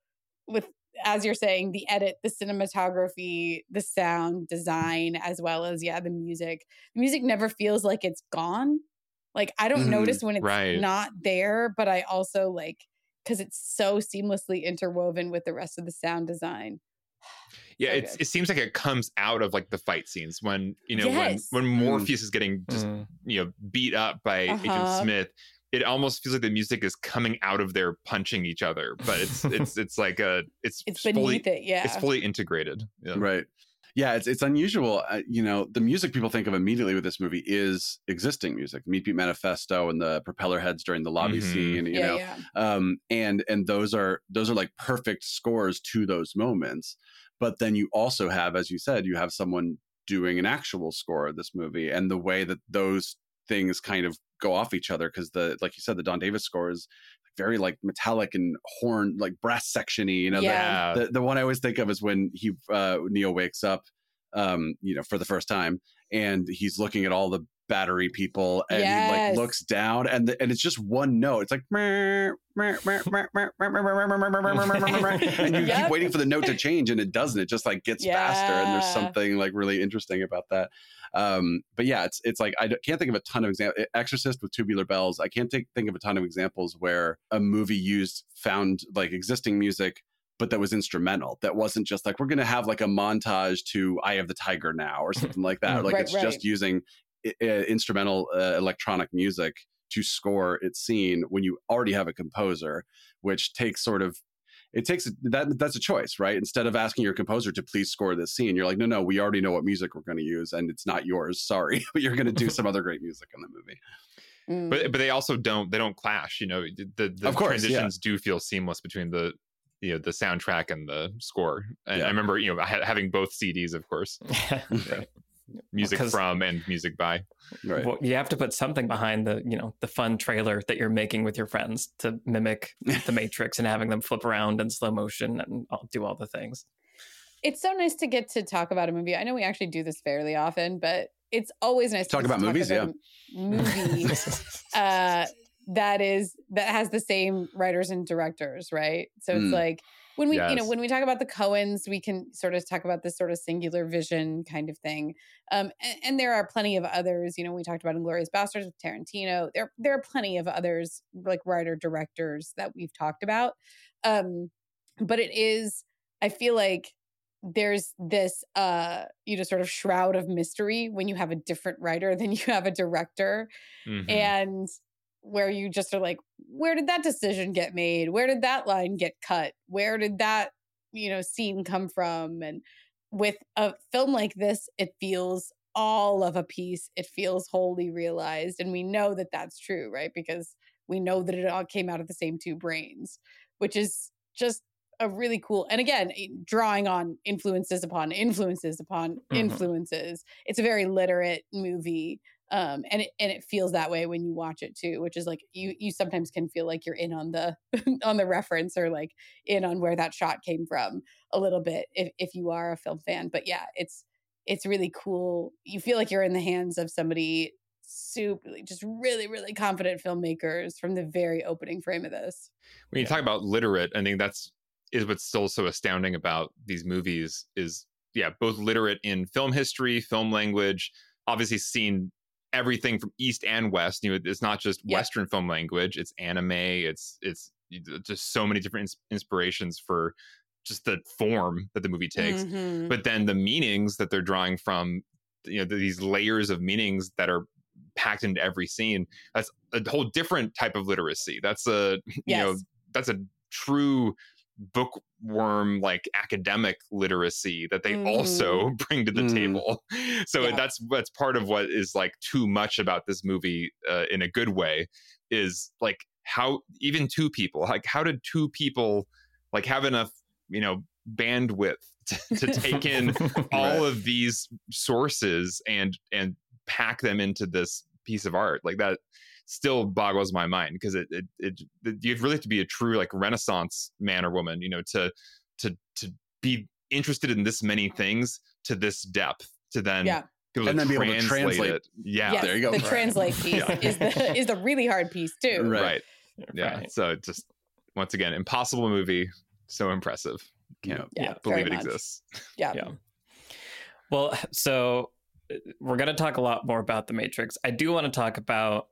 with as you're saying, the edit, the cinematography, the sound design, as well as yeah, the music. The music never feels like it's gone. Like I don't Mhm. notice when it's Right. not there, but I also like because it's so seamlessly interwoven with the rest of the sound design. Yeah, So it's, it seems like it comes out of like the fight scenes when you know Yes. when when Mm. Morpheus is getting just Mm. you know beat up by Agent Uh-huh. Smith. It almost feels like the music is coming out of there punching each other, but it's it's it's like a it's It's fully beneath it, yeah. it's fully integrated. Yeah. Right. Yeah, it's it's unusual. Uh, you know, the music people think of immediately with this movie is existing music, Meat Beat Manifesto and the Propellerheads during the lobby Mhm. scene. You yeah, know, yeah. um, and and those are those are like perfect scores to those moments. But then you also have, as you said, you have someone doing an actual score of this movie, and the way that those things kind of go off each other because the like you said, the Don Davis score is very like metallic and horn, like brass sectiony. You know, the- the the one I always think of is when he uh Neo wakes up um you know for the first time and he's looking at all the battery people and yes. he like looks down and the, and it's just one note it's like and you yep. keep waiting for the note to change and it doesn't it just like gets yeah. faster and there's something like really interesting about that um but yeah it's it's like i can't think of a ton of examples exorcist with tubular bells i can't take, think of a ton of examples where a movie used found like existing music but that was instrumental. That wasn't just like we're going to have like a montage to "Eye of the Tiger" now or something like that. Like right, it's right. just using instrumental uh, electronic music to score its scene when you already have a composer which takes sort of it takes that that's a choice right instead of asking your composer to please score this scene you're like no no we already know what music we're going to use and it's not yours sorry but you're going to do some other great music in the movie Mm. But but they also don't they don't clash. You know, the the Of course, yeah. transitions do feel seamless between the you know the soundtrack and the score. And Yeah. I remember you know having both CDs, of course, Right. Music 'cause- from and music by. right Well, you have to put something behind the, you know, the fun trailer that you're making with your friends to mimic the Matrix and having them flip around in slow motion and all, do all the things. it's so nice to get to talk about a movie. I know we actually do this fairly often, but it's always nice Talk to get about to movies, yeah, movie uh, that is that has the same writers and directors, right? So it's Mm. like when we, you know, when we talk about the Coens we can sort of talk about this sort of singular vision kind of thing. Um, and, and there are plenty of others. You know, we talked about Inglourious Basterds with Tarantino. There, there are plenty of others like writer directors that we've talked about. Um, but it is, I feel like there's this uh you know sort of shroud of mystery when you have a different writer than you have a director Mhm. and where you just are like where did that decision get made? Where did that line get cut? Where did that you know scene come from? And with a film like this it feels all of a piece. It feels wholly realized and we know that that's true right? Because we know that it all came out of the same two brains which is just a really cool and again eh, drawing on influences upon influences upon Mhm. influences. It's a very literate movie um and it and it feels that way when you watch it too which is like you you sometimes can feel like you're in on the on the reference or like in on where that shot came from a little bit if if you are a film fan. But yeah it's it's really cool. You feel like you're in the hands of somebody super just really really confident filmmakers from the very opening frame of this. When you Yeah. talk about literate, I think that's is what's still so astounding about these movies is yeah, both literate in film history, film language, obviously seen everything from east and west. You know, it's not just Yeah. Western film language; it's anime. It's it's just so many different ins- inspirations for just the form that the movie takes. Mhm. But then the meanings that they're drawing from, you know, these layers of meanings that are packed into every scene. That's a whole different type of literacy. That's a you know that's a true bookworm like academic literacy that they also bring to the Mm. table so Yeah. that's that's part of what is like too much about this movie uh, in a good way is like how even two people like how did two people like have enough you know bandwidth to, to take in all of these sources and and pack them into this piece of art like that still boggles my mind because it, it it you really have to be a true like renaissance man or woman you know to to to be interested in this many things to this depth to then Yeah. And to then be able to translate. it yeah Yes, there you go. The Right. translate piece Yeah. is the is the really hard piece too. Right. right. yeah Right. so just once again impossible movie so impressive can't Yeah, Yeah, believe it much. exists Yeah. Yeah. Well, so uh, we're going to talk a lot more about the Matrix. I do want to talk about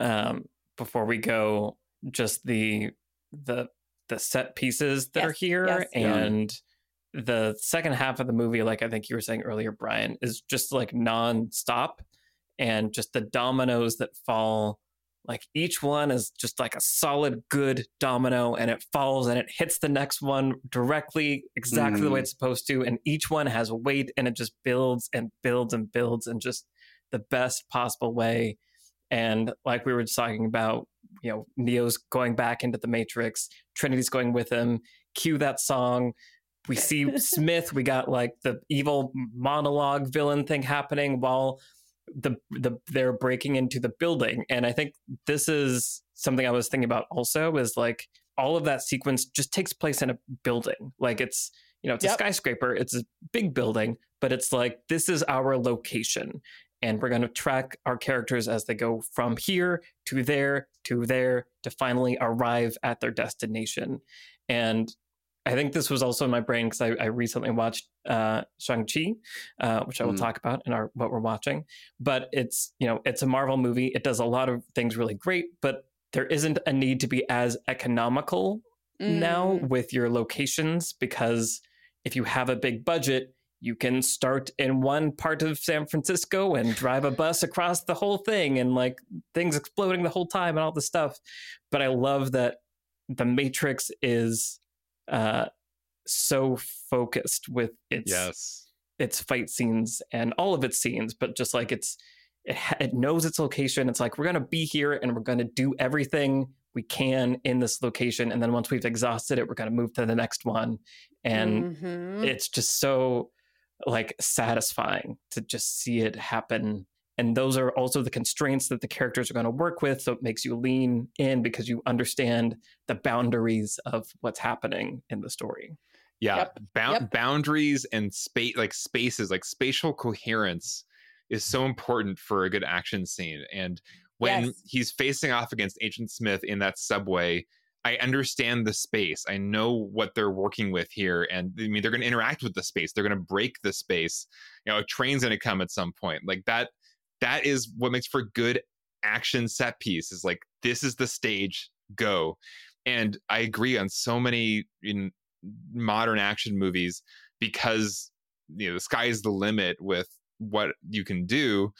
um, before we go just the the the set pieces that are here yes. Yeah. and the second half of the movie like I think you were saying earlier Brian is just like non-stop and just the dominoes that fall like each one is just like a solid good domino and it falls and it hits the next one directly exactly the way Mhm. it's supposed to and each one has weight and it just builds and builds and builds and just the best possible way and like we were just talking about you know neo's going back into the matrix trinity's going with him cue that song. We see smith we got like the evil monologue villain thing happening while the the they're breaking into the building. And i think this is something i was thinking about also is like all of that sequence just takes place in a building. Like it's you know it's a skyscraper it's a big building but it's like this is our location and we're going to track our characters as they go from here to there to there to finally arrive at their destination and i think this was also in my brain because I, I recently watched uh, shang-chi uh, which i will Mm. talk about in our what we're watching but it's you know it's a marvel movie it does a lot of things really great but there isn't a need to be as economical now Mm. with your locations because if you have a big budget you can start in one part of San Francisco and drive a bus across the whole thing and like things exploding the whole time and all this stuff but i love that the matrix is uh so focused with its yes its fight scenes and all of its scenes, but just like it's it, ha- it knows its location. It's like we're gonna be here and we're gonna do everything we can in this location, and then once we've exhausted it, we're gonna move to the next one, and Mhm. it's just so like satisfying to just see it happen. And those are also the constraints that the characters are going to work with. So it makes you lean in because you understand the boundaries of what's happening in the story. yeah Yep. Bound, Yep. boundaries and space like spaces like spatial coherence is so important for a good action scene and when Yes. he's facing off against agent smith in that subway i understand the space. I know what they're working with here and i mean they're going to interact with the space. They're going to break the space. You know a train's going to come at some point. Like that that is what makes for good action set piece is like this is the stage go. And i agree on so many in modern action movies because you know the sky is the limit with what you can do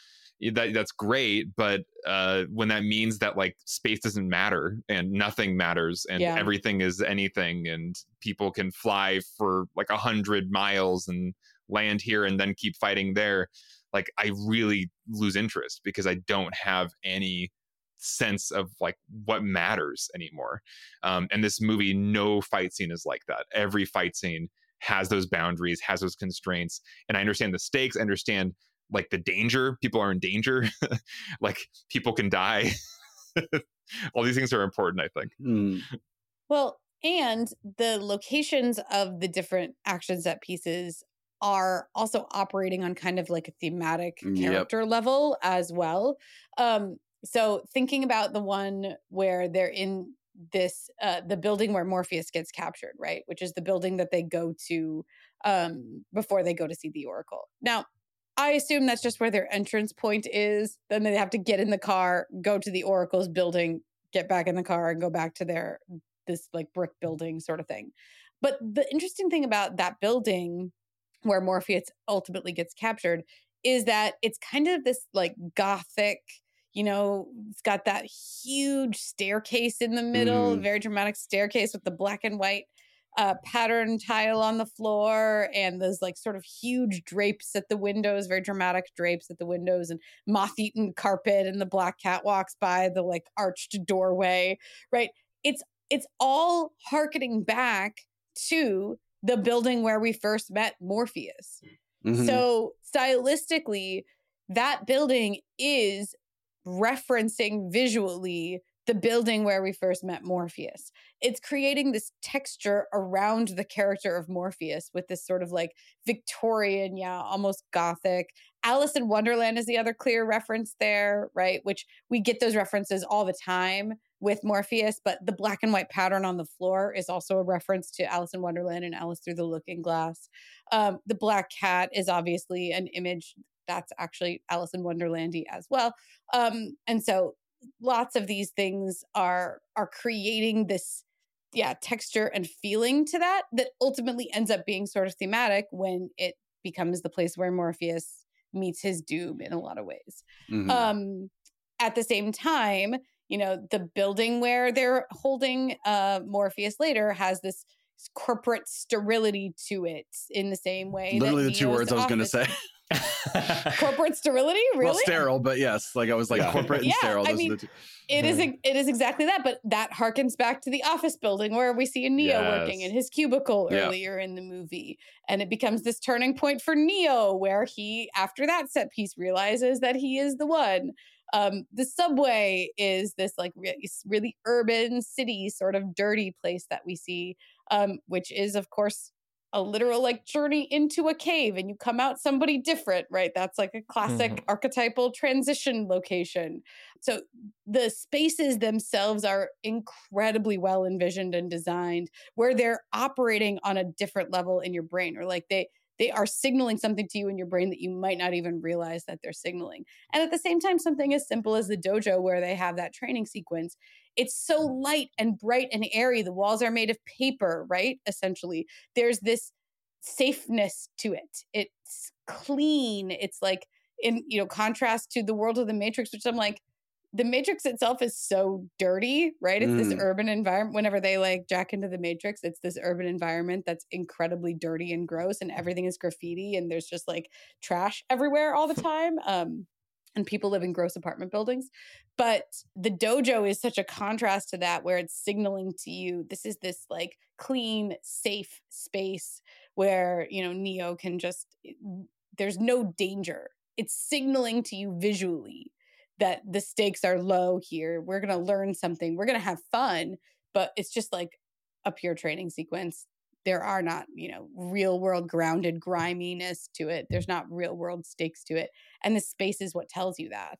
that that's great but uh when that means that like space doesn't matter and nothing matters and Yeah. everything is anything and people can fly for like a hundred miles and land here and then keep fighting there like i really lose interest because i don't have any sense of like what matters anymore um, and this movie no fight scene is like that every fight scene has those boundaries has those constraints and i understand the stakes i understand like the danger people are in danger like people can die all these things are important i think Mm. Well, and the locations of the different action set pieces are also operating on kind of like a thematic Yep. character level as well. Um, so thinking about the one where they're in this uh the building where Morpheus gets captured, right? Which is the building that they go to um before they go to see the Oracle. Now, I assume that's just where their entrance point is. Then they have to get in the car, go to the Oracle's building, get back in the car, and go back to their this like brick building sort of thing. But the interesting thing about that building where Morpheus ultimately gets captured is that it's kind of this like gothic, you know, it's got that huge staircase in the middle, Mhm. very dramatic staircase with the black and white uh, pattern tile on the floor and those like sort of huge drapes at the windows, very dramatic drapes at the windows and moth-eaten carpet and the black cat walks by the like arched doorway, right? It's it's all harkening back to the building where we first met Morpheus. Mhm. So stylistically, that building is referencing visually the building where we first met Morpheus. It's creating this texture around the character of Morpheus with this sort of like Victorian, yeah, almost gothic. Alice in Wonderland is the other clear reference there, right? Which we get those references all the time with Morpheus, but the black and white pattern on the floor is also a reference to Alice in Wonderland and Alice Through the Looking Glass. Um, the black cat is obviously an image that's actually Alice in Wonderlandy as well. Um, and so lots of these things are are creating this yeah texture and feeling to that that ultimately ends up being sort of thematic when it becomes the place where Morpheus meets his doom in a lot of ways. Mhm. Um, at the same time, you know, the building where they're holding uh, Morpheus later has this corporate sterility to it in the same way. that Literally the two words I was going to say. Corporate sterility, really? Well, sterile, but yes, like I was like Yeah. corporate and Yeah, sterile. I mean, the two. It is Mm-hmm. ex- it is exactly that, but that harkens back to the office building where we see Neo working in his cubicle Yeah. earlier in the movie, and it becomes this turning point for Neo, where he, after that set piece, realizes that he is the one. Um, the subway is this like re- really urban city, sort of dirty place that we see, um, which is of course a literal like journey into a cave and you come out somebody different, right? That's like a classic Mhm. archetypal transition location. So the spaces themselves are incredibly well envisioned and designed where they're operating on a different level in your brain or like they they are signaling something to you in your brain that you might not even realize that they're signaling. And at the same time something as simple as the dojo where they have that training sequence, it's so light and bright and airy. The walls are made of paper, right? Essentially. There's this safeness to it. It's clean. It's like in you know contrast to the world of the matrix which i'm like the matrix itself is so dirty right it's this Mm. urban environment whenever they like jack into the matrix it's this urban environment that's incredibly dirty and gross and everything is graffiti and there's just like trash everywhere all the time um and people live in gross apartment buildings but the dojo is such a contrast to that where it's signaling to you this is this like clean safe space where you know neo can just eh, there's no danger it's signaling to you visually that the stakes are low here. We're going to learn something. We're going to have fun, but it's just like a pure training sequence. There are not, you know, real world grounded griminess to it. There's not real world stakes to it. And the space is what tells you that.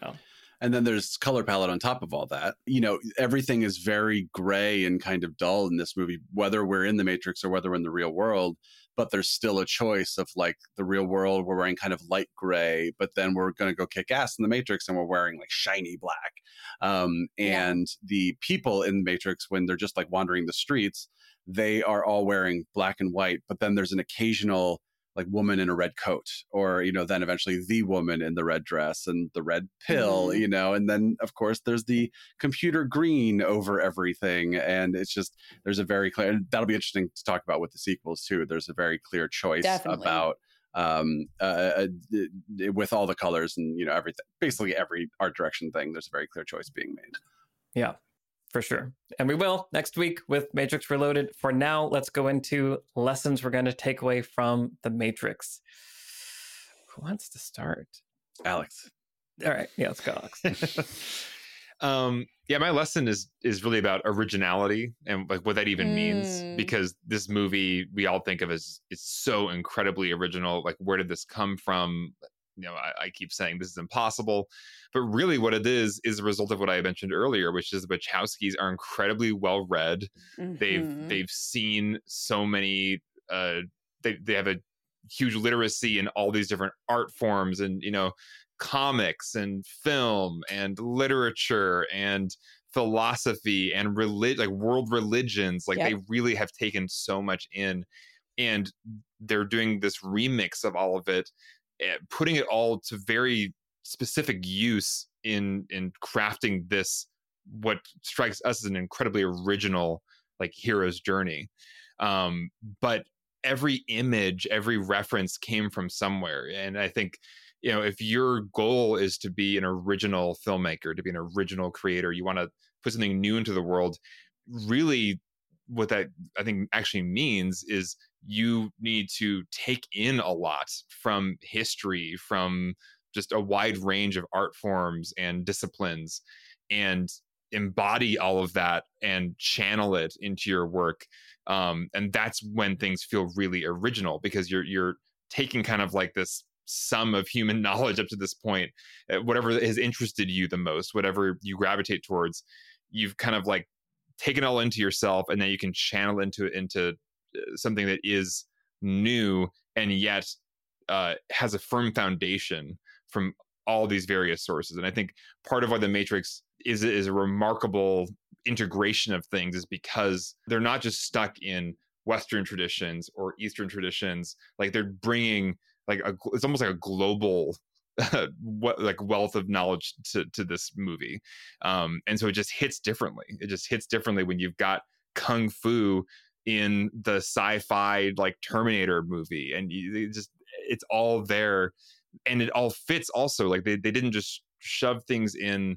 yeah. And then there's color palette on top of all that. You know, everything is very gray and kind of dull in this movie, whether we're in the Matrix or whether we're in the real world. But there's still a choice of like the real world, we're wearing kind of light gray, but then we're going to go kick ass in the Matrix and we're wearing like shiny black. Um, Yeah. and the people in the Matrix, when they're just like wandering the streets, they are all wearing black and white. But then there's an occasional like woman in a red coat or you know then eventually the woman in the red dress and the red pill Mhm. you know and then of course there's the computer green over everything and it's just there's a very clear and that'll be interesting to talk about with the sequels too there's a very clear choice Definitely. about um uh, uh, d- d- with all the colors and you know everything basically every art direction thing there's a very clear choice being made Yeah, for sure. And we will next week with Matrix Reloaded. For now, let's go into lessons we're going to take away from the Matrix. Who wants to start? alex All right. Yeah, let's go, Alex. um yeah my lesson is is really about originality and like what that even means Mm. because this movie we all think of as it's so incredibly original like where did this come from you know I, I keep saying this is impossible but really what it is is a result of what i mentioned earlier which is the wachowskis are incredibly well read they've Mhm. they've seen so many uh they, they have a huge literacy in all these different art forms and you know comics and film and literature and philosophy and relig- like world religions like Yep. they really have taken so much in and they're doing this remix of all of it putting it all to very specific use in in crafting this what strikes us as an incredibly original like hero's journey. Um but every image every reference came from somewhere. And i think you know if your goal is to be an original filmmaker to be an original creator you want to put something new into the world really what that I think actually means is you need to take in a lot from history, from just a wide range of art forms and disciplines, and embody all of that and channel it into your work. Um, and that's when things feel really original because you're you're taking kind of like this sum of human knowledge up to this point, uh, whatever has interested you the most, whatever you gravitate towards, you've kind of like taken it all into yourself, and then you can channel into it into uh, something that is new and yet uh, has a firm foundation from all these various sources. And I think part of why the Matrix is is a remarkable integration of things is because they're not just stuck in Western traditions or Eastern traditions. Like they're bringing like a, it's almost like a global what like wealth of knowledge to to this movie um and so it just hits differently. It just hits differently when you've got kung fu in the sci-fi like terminator movie and you just it's all there and it all fits also like they, they didn't just shove things in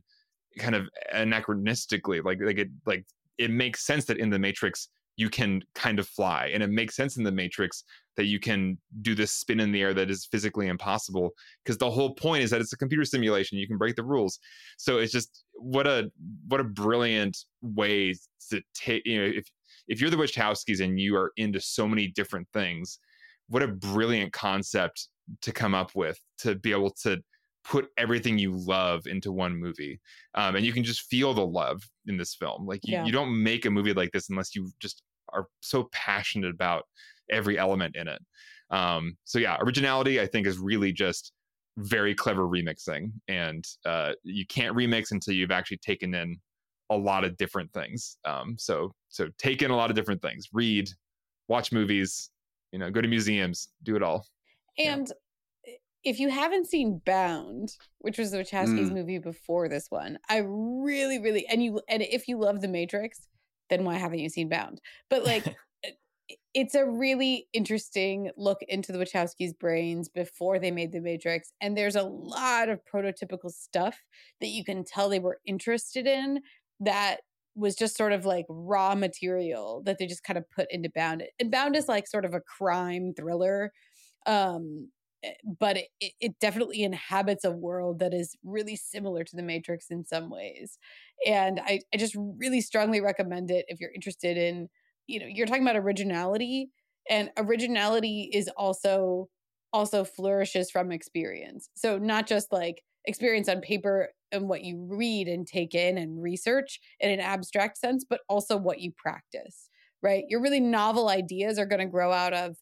kind of anachronistically like like it like it makes sense that in the matrix you can kind of fly and it makes sense in the matrix that you can do this spin in the air that is physically impossible because the whole point is that it's a computer simulation you can break the rules. So it's just what a what a brilliant way to take you know if if you're the wachowskis and you are into so many different things what a brilliant concept to come up with to be able to put everything you love into one movie um, and you can just feel the love in this film. Like you, yeah. you don't make a movie like this unless you just are so passionate about every element in it. Um, so yeah originality i think is really just very clever remixing and uh, you can't remix until you've actually taken in a lot of different things. Um, so so take in a lot of different things. Read watch movies you know go to museums do it all. And if you haven't seen Bound, which was the Wachowskis mm. movie before this one, I really, really and you and if you love The Matrix, then why haven't you seen Bound? But like it's a really interesting look into the Wachowskis' brains before they made The Matrix. And there's a lot of prototypical stuff that you can tell they were interested in that was just sort of like raw material that they just kind of put into Bound. And Bound is like sort of a crime thriller um Eh, but it, it definitely inhabits a world that is really similar to the matrix in some ways. And I, I just really strongly recommend it if you're interested in you know you're talking about originality and originality is also also flourishes from experience. So not just like experience on paper and what you read and take in and research in an abstract sense but also what you practice right? Your really novel ideas are going to grow out of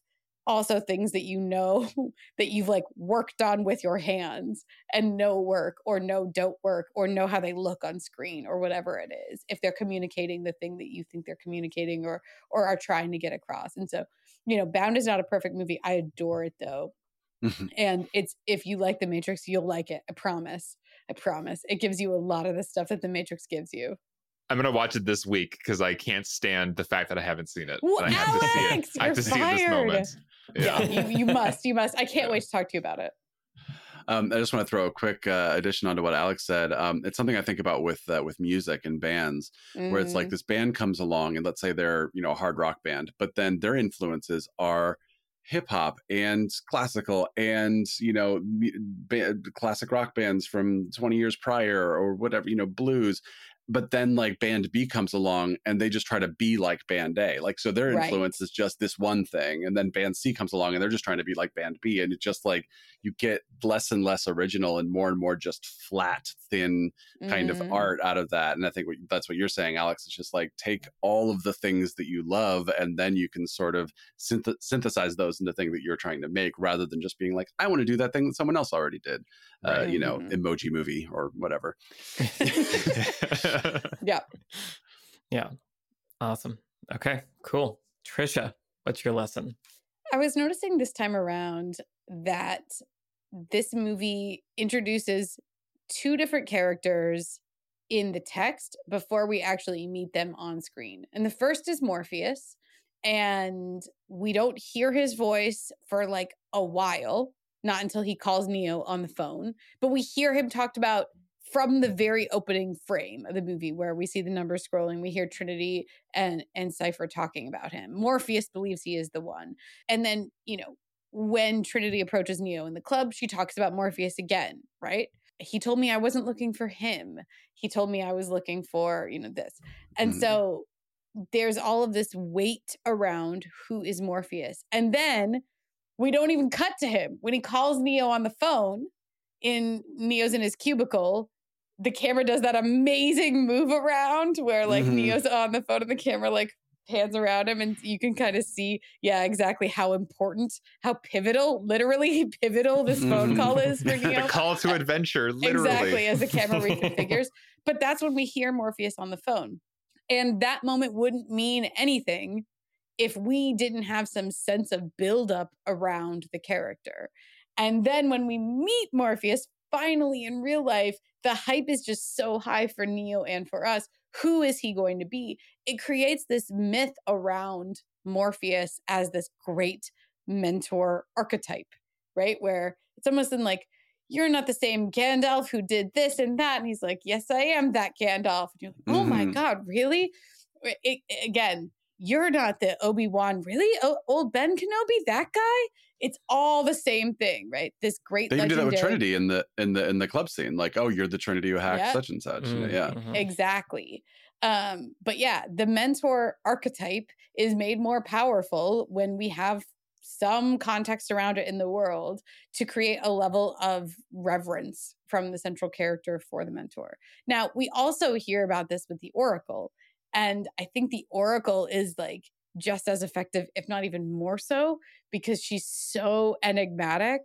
also things that you know that you've like worked on with your hands and know work or know don't work or know how they look on screen or whatever it is if they're communicating the thing that you think they're communicating or or are trying to get across and so you know bound is not a perfect movie i adore it though mm-hmm. and it's if you like the matrix you'll like it i promise i promise it gives you a lot of the stuff that the matrix gives you I'm gonna watch it this week because I can't stand the fact that I haven't seen it. Well, I have Alex, to see it. I have to fired. see it this moment. Yeah, yeah you, you, must. You must. I can't yeah. wait to talk to you about it. Um, I just want to throw a quick uh, addition onto what Alex said. Um, it's something I think about with uh, with music and bands, mm-hmm. where it's like mm-hmm. this band comes along and let's say they're you know a hard rock band, but then their influences are hip hop and classical and you know ba- classic rock bands from 20 years prior or whatever you know blues but then like band B comes along and they just try to be like band A. Like so their influence right. is just this one thing and then band C comes along and they're just trying to be like band B and it just like you get less and less original and more and more just flat thin kind mm. of art out of that and I think that's what you're saying Alex it's just like take all of the things that you love and then you can sort of synth- synthesize those into thing that you're trying to make rather than just being like I want to do that thing that someone else already did. Uh, you know, mm-hmm. emoji movie or whatever. yeah. Yeah. Awesome. Okay, cool. Trisha, what's your lesson? I was noticing this time around that this movie introduces two different characters in the text before we actually meet them on screen. And the first is Morpheus, and we don't hear his voice for like a while, not until he calls Neo on the phone, but we hear him talked about from the very opening frame of the movie where we see the numbers scrolling, we hear Trinity and and Cypher talking about him. Morpheus believes he is the one. And then, you know, when Trinity approaches Neo in the club, she talks about Morpheus again, right? He told me I wasn't looking for him. He told me I was looking for, you know, this. And Mhm. so there's all of this weight around who is Morpheus. And then we don't even cut to him. When he calls Neo on the phone in Neo's in his cubicle, the camera does that amazing move around where like Mhm. Neo's on the phone and the camera like pans around him and you can kind of see yeah exactly how important how pivotal literally pivotal this phone call is for the call to adventure, literally. exactly as the camera reconfigures. But that's when we hear Morpheus on the phone. And that moment wouldn't mean anything if we didn't have some sense of buildup around the character. And then when we meet Morpheus finally in real life the hype is just so high for Neo and for us who is he going to be it creates this myth around Morpheus as this great mentor archetype, right? Where it's almost in like, you're not the same Gandalf who did this and that. And he's like, yes, I am that Gandalf. And you're like, oh my Mhm. God, really? It- again, you're not the Obi Wan, really? O- old Ben Kenobi, that guy? It's all the same thing, right? This great They even do that with Trinity in the in the in the club scene. Like, oh, you're the Trinity who hacked Yep. such and such. Mm, Yeah. mhm. Exactly. Um, but yeah, the mentor archetype is made more powerful when we have some context around it in the world to create a level of reverence from the central character for the mentor. Now, we also hear about this with the Oracle, and I think the Oracle is like just as effective, if not even more so, because she's so enigmatic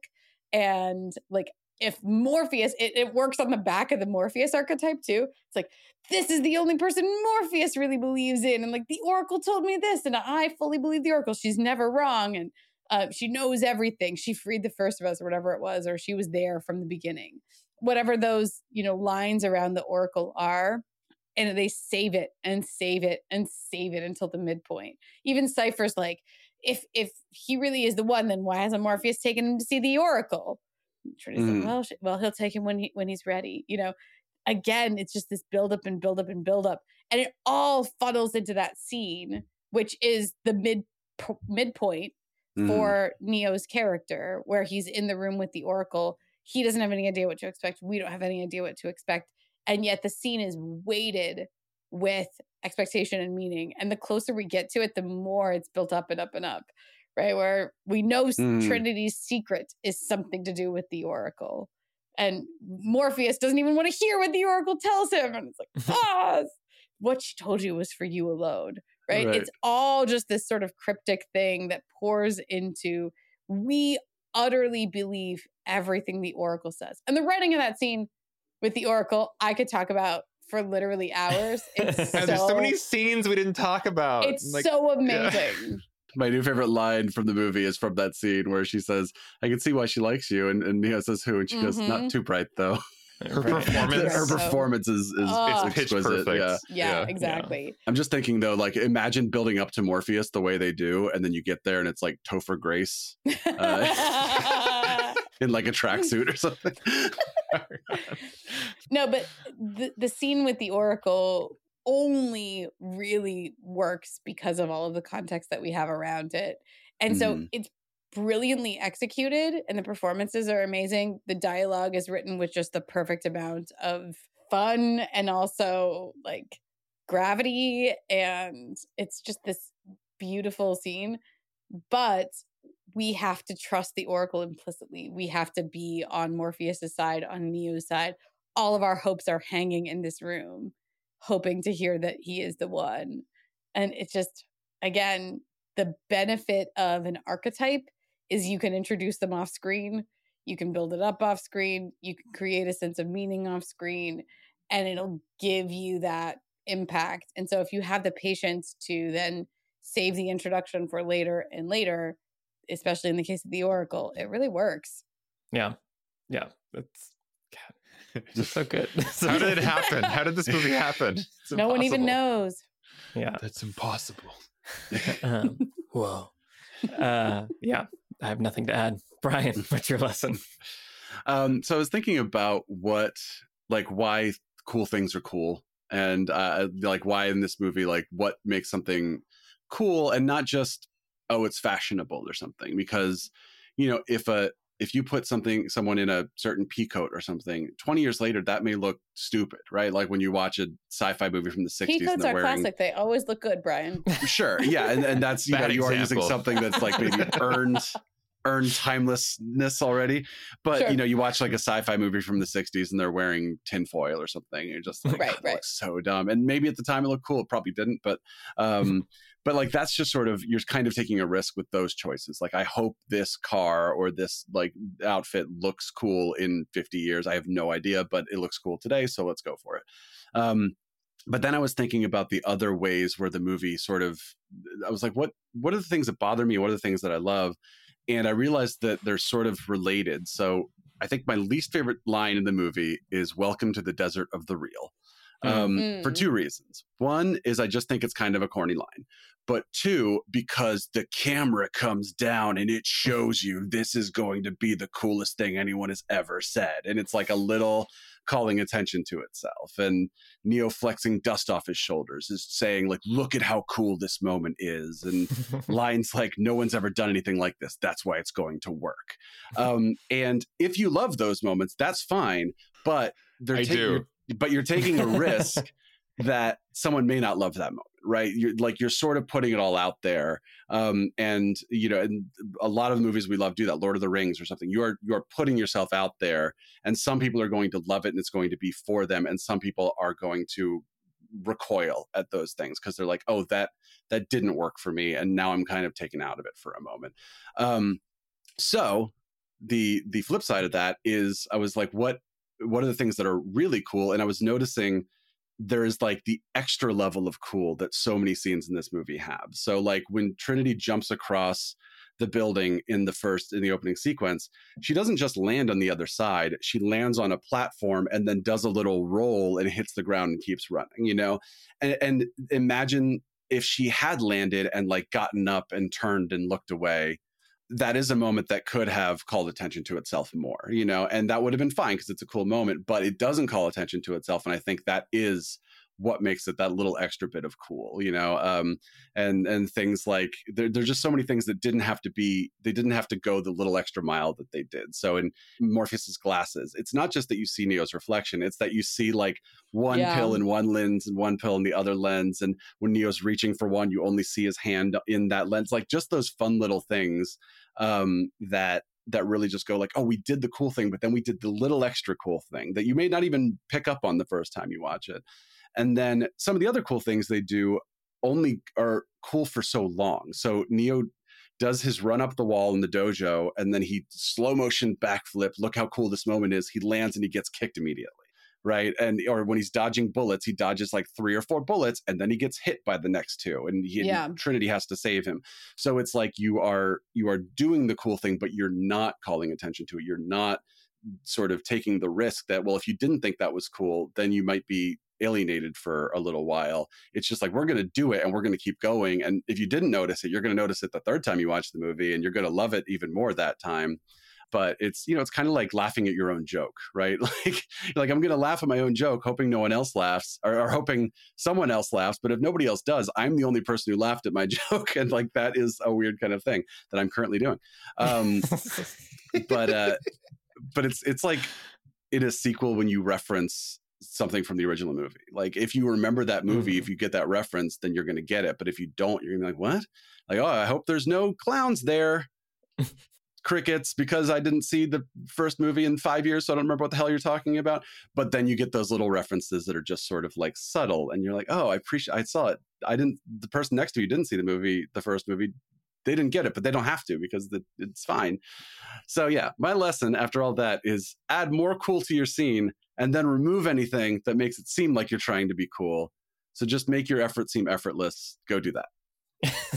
and like if Morpheus, it, it works on the back of the Morpheus archetype too. It's like, this is the only person Morpheus really believes in. And like, the Oracle told me this, and I fully believe the Oracle. She's never wrong. And uh, she knows everything. She freed the first of us, or whatever it was, or she was there from the beginning. Whatever those, you know, lines around the Oracle are. And they save it and save it and save it until the midpoint. Even Cypher's like, if if he really is the one, then why hasn't Morpheus taken him to see the Oracle? Trinity's Mm. like, well, sh- well, he'll take him when he when he's ready. You know, again, it's just this build up and build up and build up, and it all funnels into that scene, which is the mid po- midpoint Mhm. for Neo's character, where he's in the room with the Oracle. He doesn't have any idea what to expect. We don't have any idea what to expect, and yet the scene is weighted with expectation and meaning. And the closer we get to it, the more it's built up and up and up. Right, where we know Mm. Trinity's secret is something to do with the Oracle, and Morpheus doesn't even want to hear what the Oracle tells him, and it's like, ah, what she told you was for you alone right? Right. It's all just this sort of cryptic thing that pours into we utterly believe everything the Oracle says. And the writing of that scene with the Oracle, I could talk about for literally hours. It's And so, there's so many scenes we didn't talk about. it's Like, so yeah. amazing. My new favorite line from the movie is from that scene where she says, "I can see why she likes you," and, and Neo says, "Who?" And she goes, Mhm. "Not too bright though." her Right. performance. Her So- performance is is Oh. it's pitch exquisite. perfect. Yeah. Yeah, Yeah. exactly. I'm just thinking though, like imagine building up to Morpheus the way they do, and then you get there and it's like Topher Grace Uh, in like a tracksuit or something. No, but the the scene with the Oracle only really works because of all of the context that we have around it. And so Mhm. it's brilliantly executed and the performances are amazing. The dialogue is written with just the perfect amount of fun and also like gravity and it's just this beautiful scene. But we have to trust the Oracle implicitly. We have to be on Morpheus's side, on Neo's side. All of our hopes are hanging in this room, hoping to hear that he is the one. And it's just, again, the benefit of an archetype is you can introduce them off screen, you can build it up off screen, you can create a sense of meaning off screen, and it'll give you that impact. And so if you have the patience to then save the introduction for later and later, especially in the case of the Oracle, it really works. Yeah. Yeah. It's God, it's so good. How did it happen? How did this movie happen? It's no one even knows. Yeah. That's impossible. Um, whoa. Uh, yeah. I have nothing to add. Brian, what's your lesson? Um, so I was thinking about what like why cool things are cool and uh, like why in this movie like what makes something cool and not just oh it's fashionable or something because you know if a if you put something someone in a certain pea coat or something 20 years later that may look stupid right like when you watch a sci-fi movie from the 60s Pea coats are wearing, classic. They always look good, Brian. sure yeah and, and that's you know Bad you are using something that's like maybe earned earned timelessness already but Sure. you know you watch like a sci-fi movie from the 60s and they're wearing tinfoil or something and you're just like Right, "God, right. looks so dumb and maybe at the time it looked cool it probably didn't but um but like that's just sort of you're kind of taking a risk with those choices. Like i hope this car or this like outfit looks cool in 50 years. I have no idea but it looks cool today so let's go for it. Um but then i was thinking about the other ways where the movie sort of i was like what what are the things that bother me? What are the things that i love? And i realized that they're sort of related. So i think my least favorite line in the movie is welcome to the desert of the real um, Mm. for two reasons one is i just think it's kind of a corny line but two because the camera comes down and it shows you this is going to be the coolest thing anyone has ever said and it's like a little calling attention to itself and neo flexing dust off his shoulders is saying like look at how cool this moment is and lines like no one's ever done anything like this that's why it's going to work um, and if you love those moments that's fine but they're I taking- do. But you're taking a risk that someone may not love that moment right? You're like you're sort of putting it all out there um, and you know and a lot of the movies we love do that lord of the rings or something. You're you're putting yourself out there and some people are going to love it and it's going to be for them and some people are going to recoil at those things because they're like oh that that didn't work for me and now i'm kind of taken out of it for a moment. Um so the the flip side of that is i was like what what of the things that are really cool and i was noticing there's like the extra level of cool that so many scenes in this movie have. So like when trinity jumps across the building in the first in the opening sequence she doesn't just land on the other side she lands on a platform and then does a little roll and hits the ground and keeps running you know? And, and imagine if she had landed and like gotten up and turned and looked away that is a moment that could have called attention to itself more you know and that would have been fine because it's a cool moment but it doesn't call attention to itself and i think that is what makes it that little extra bit of cool you know um and and things like there, there's just so many things that didn't have to be they didn't have to go the little extra mile that they did. So in morpheus's glasses it's not just that you see neo's reflection it's that you see like one Yeah. pill in one lens and one pill in the other lens and when neo's reaching for one you only see his hand in that lens. Like just those fun little things um that that really just go like oh we did the cool thing but then we did the little extra cool thing that you may not even pick up on the first time you watch it and then some of the other cool things they do only are cool for so long. So Neo does his run up the wall in the dojo and then he slow motion backflip. Look how cool this moment is. He lands and he gets kicked immediately. Right. And or when he's dodging bullets, he dodges like three or four bullets and then he gets hit by the next two. And he Yeah. Trinity has to save him. So it's like you are you are doing the cool thing, but you're not calling attention to it. You're not sort of taking the risk that, well, if you didn't think that was cool, then you might be alienated for a little while. It's just like we're going to do it and we're going to keep going. And if you didn't notice it, you're going to notice it the third time you watch the movie and you're going to love it even more that time. But it's you know it's kind of like laughing at your own joke, right? Like like I'm going to laugh at my own joke, hoping no one else laughs, or, or hoping someone else laughs. But if nobody else does, I'm the only person who laughed at my joke, and like that is a weird kind of thing that I'm currently doing. Um, but uh, but it's it's like in a sequel when you reference something from the original movie. Like if you remember that movie, Mhm. if you get that reference, then you're going to get it. But if you don't, you're going to be like, what? Like, oh, I hope there's no clowns there. Crickets, because I didn't see the first movie in five years, so I don't remember what the hell you're talking about. But then you get those little references that are just sort of like subtle, and you're like, oh, I appreciate. I saw it. I didn't. The person next to you didn't see the movie, the first movie. They didn't get it, but they don't have to because the, it's fine. So yeah, my lesson after all that is add more cool to your scene and then remove anything that makes it seem like you're trying to be cool. So just make your effort seem effortless. Go do that.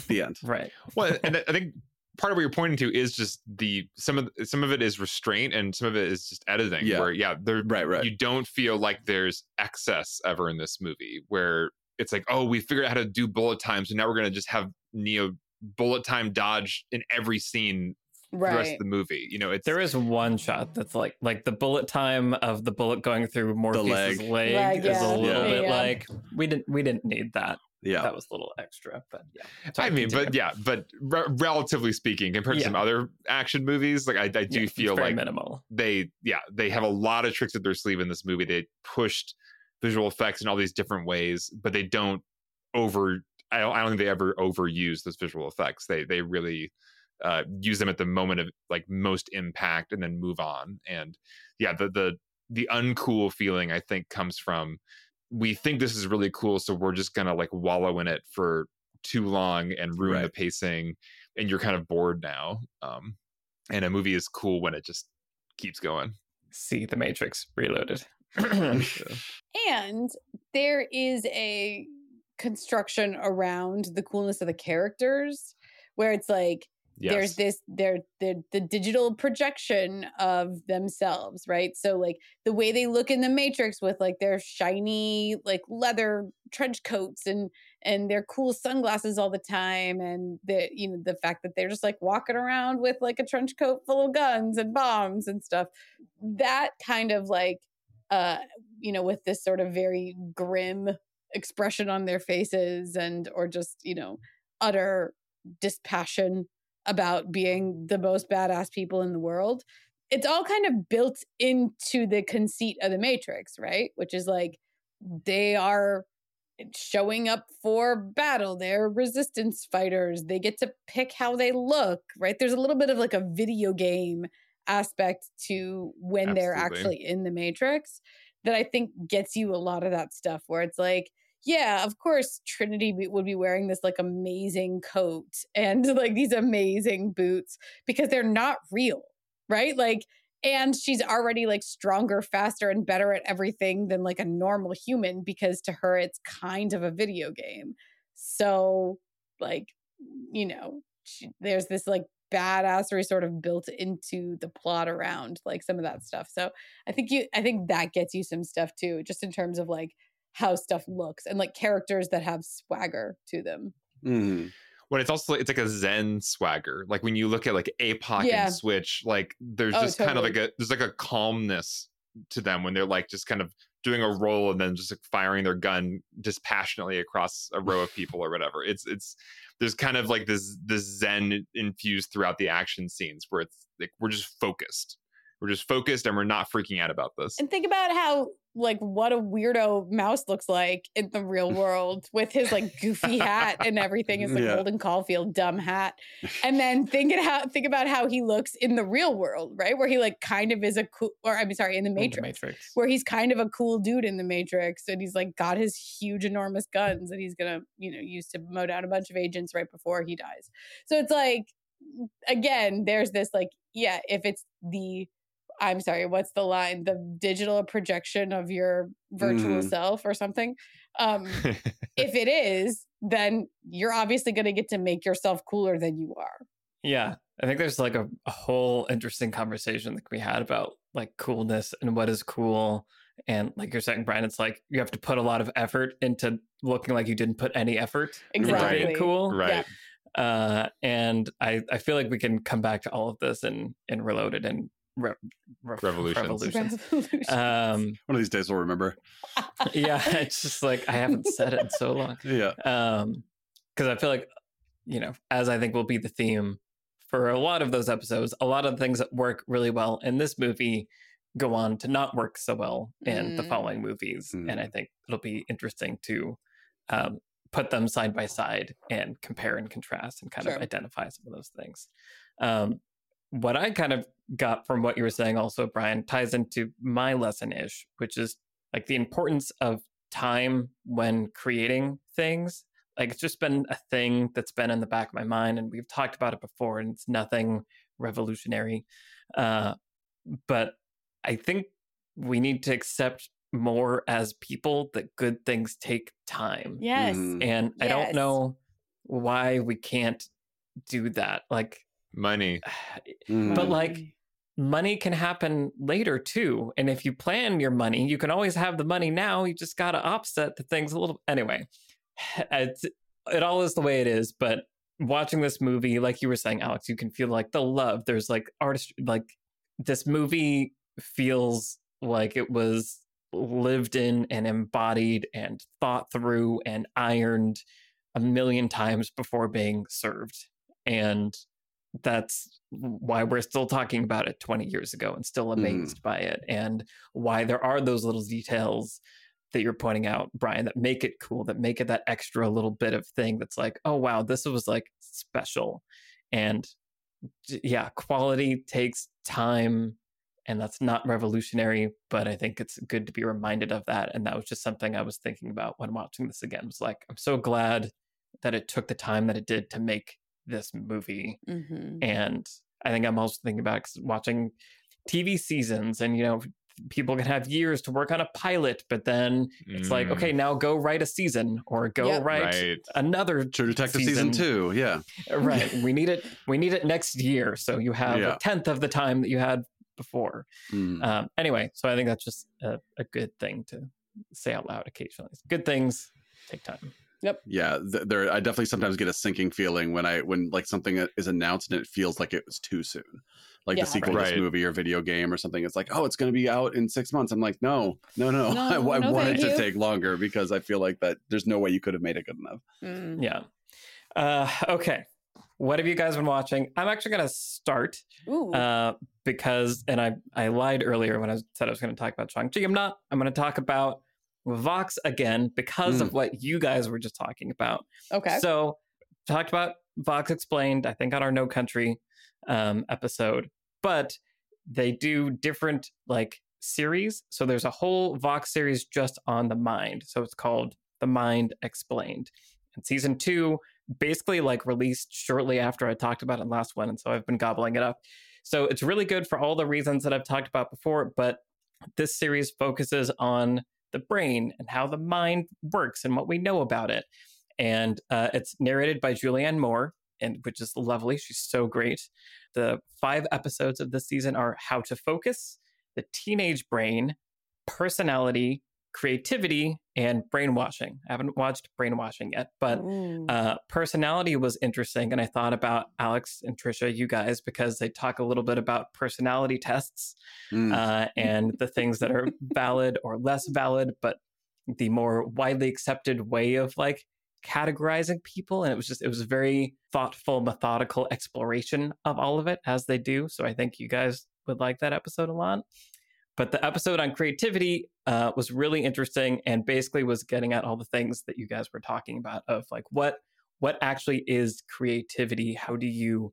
the end. right. well and i think part of what you're pointing to is just the some of some of it is restraint and some of it is just editing Yeah. where yeah there Right, right. you don't feel like there's excess ever in this movie where it's like oh we figured out how to do bullet time so now we're going to just have neo bullet time dodge in every scene right. the rest of the movie. You know, it's There is one shot that's like like the bullet time of the bullet going through Morpheus' leg. leg, Leg, is yeah. a little Yeah. bit Yeah. like we didn't we didn't need that. Yeah. That was a little extra, but yeah. I Sorry, mean, but yeah, but re- relatively speaking, compared to some other action movies, like I, I do Yeah, feel like minimal. they, yeah, they have a lot of tricks up their sleeve in this movie. They pushed visual effects in all these different ways, but they don't over. I don't, I don't think they ever overuse those visual effects. They they really uh, use them at the moment of like most impact, and then move on. And yeah, the the the uncool feeling I think comes from we think this is really cool, so we're just gonna like wallow in it for too long and ruin the pacing, and you're kind of bored now. Um, and a movie is cool when it just keeps going. See the Matrix Reloaded. And there is a construction around the coolness of the characters where it's like Yes. there's this they're the the digital projection of themselves right so like the way they look in the matrix with like their shiny like leather trench coats and and their cool sunglasses all the time and the you know the fact that they're just like walking around with like a trench coat full of guns and bombs and stuff that kind of like uh you know with this sort of very grim expression on their faces and or just you know utter dispassion about being the most badass people in the world. It's all kind of built into the conceit of the Matrix, right? Which is like they are showing up for battle. They're resistance fighters. They get to pick how they look, right? There's a little bit of like a video game aspect to when they're actually in the Matrix that I think gets you a lot of that stuff where it's like, yeah, of course, Trinity would be wearing this like amazing coat and like these amazing boots because they're not real, right? Like, and she's already like stronger, faster, and better at everything than like a normal human because to her, it's kind of a video game. So, like, you know, she, there's this like badassery sort of built into the plot around like some of that stuff. So I think you, I think that gets you some stuff too, just in terms of like how stuff looks and like characters that have swagger to them. Mhm. when it's also it's like a zen swagger like when you look at like apoc Yeah. and switch like there's Oh, just kind of like a there's like a calmness to them when they're like just kind of doing a roll and then just like firing their gun dispassionately across a row of people or whatever it's it's there's kind of like this this zen infused throughout the action scenes where it's like we're just focused we're just focused and we're not freaking out about this And think about how like what a weirdo mouse looks like in the real world with his like goofy hat and everything his like Yeah. Holden Caulfield dumb hat. And then think it how think about how he looks in the real world, right? Where he like kind of is a cool or I'm sorry, in the In the Matrix. Matrix. Where he's kind of a cool dude in the Matrix and he's like got his huge enormous guns that he's gonna, you know, use to mow down a bunch of agents right before he dies. So it's like again, there's this like, yeah, if it's the I'm sorry, what's the line? The digital projection of your virtual Mhm. self or something. Um, if it is, then you're obviously going to get to make yourself cooler than you are. Yeah, I think there's like a, a whole interesting conversation that we had about like coolness and what is cool. And like you're saying, Brian, it's like you have to put a lot of effort into looking like you didn't put any effort into being cool. right Uh, and I, I feel like we can come back to all of this in in Reloaded and re- re- Revolutions. Revolutions. Revolutions. Um, One of these days we'll remember. yeah, it's just like I haven't said it in so long. Yeah. um because i feel like you know as i think will be the theme for a lot of those episodes a lot of the things that work really well in this movie go on to not work so well in the Mm. following movies and i think it'll be interesting to um, put them side by side and compare and contrast and kind Sure. of identify some of those things um, what i kind of got from what you were saying also brian ties into my lesson ish which is like the importance of time when creating things like it's just been a thing that's been in the back of my mind and we've talked about it before and it's nothing revolutionary uh, but i think we need to accept more as people that good things take time yes. Mhm. and i don't know why we can't do that like money Mhm. but like Mm. Money can happen later too and if you plan your money you can always have the money now you just got to offset the things a little anyway it's, it all is the way it is but watching this movie, like you were saying, Alex, you can feel like the love. There's like artist, like this movie feels like it was lived in and embodied and thought through and ironed a million times before being served. And that's why we're still talking about it 20 years ago and still amazed mm. by it and why there are those little details that you're pointing out brian that make it cool that make it that extra little bit of thing that's like oh wow this was like special and yeah quality takes time and that's not revolutionary but i think it's good to be reminded of that and that was just something i was thinking about when watching this again it was like i'm so glad that it took the time that it did to make this movie. Mm-hmm. And I think I'm also thinking about watching TV seasons and, you know, people can have years to work on a pilot, but then it's like, okay, mm. now go write a season or go yep. write right. another True Detective season. season. two. Yeah. Right. we need it. We need it next year. So you have yeah. a tenth of the time that you had before. Mm. Um, anyway, so I think that's just a, a good thing to say out loud occasionally. Good things take time. Yep. Yeah, th- there. I definitely sometimes get a sinking feeling when I when like something is announced and it feels like it was too soon, like yeah, the sequel right. to this movie or video game or something. It's like, oh, it's going to be out in six months. I'm like, no, no, no. no I, I no, want it to take longer because I feel like that there's no way you could have made it good enough. Mm. Yeah. Uh, okay. What have you guys been watching? I'm actually going to start uh, because, and I I lied earlier when I said I was going to talk about Shang Chi. I'm not. I'm going to talk about Vox again because mm. of what you guys were just talking about. Okay. So talked about Vox explained, I think on our No Country um, episode, but they do different like series. So there's a whole Vox series just on the mind. So it's called The Mind Explained. And season two basically like released shortly after I talked about it last one. And so I've been gobbling it up. So it's really good for all the reasons that I've talked about before, but this series focuses on the brain and how the mind works and what we know about it. And uh, it's narrated by Julianne Moore, and which is lovely. She's so great. The five episodes of this season are How to Focus, The Teenage Brain, Personality, creativity and brainwashing. I haven't watched brainwashing yet, but uh, personality was interesting. And I thought about Alex and Trisha, you guys, because they talk a little bit about personality tests mm. uh, and the things that are valid or less valid, but the more widely accepted way of like categorizing people. And it was just, it was a very thoughtful, methodical exploration of all of it as they do. So I think you guys would like that episode a lot. But the episode on creativity uh, was really interesting and basically was getting at all the things that you guys were talking about of like what what actually is creativity? How do you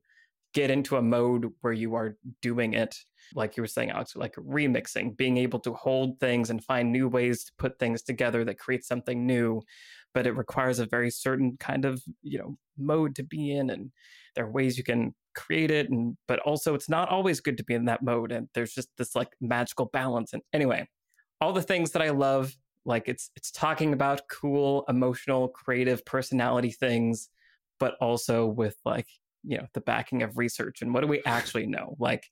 get into a mode where you are doing it like you were saying alex like remixing being able to hold things and find new ways to put things together that create something new but it requires a very certain kind of you know mode to be in and there are ways you can create it and but also it's not always good to be in that mode and there's just this like magical balance and anyway all the things that i love like it's it's talking about cool emotional creative personality things but also with like you know the backing of research and what do we actually know? Like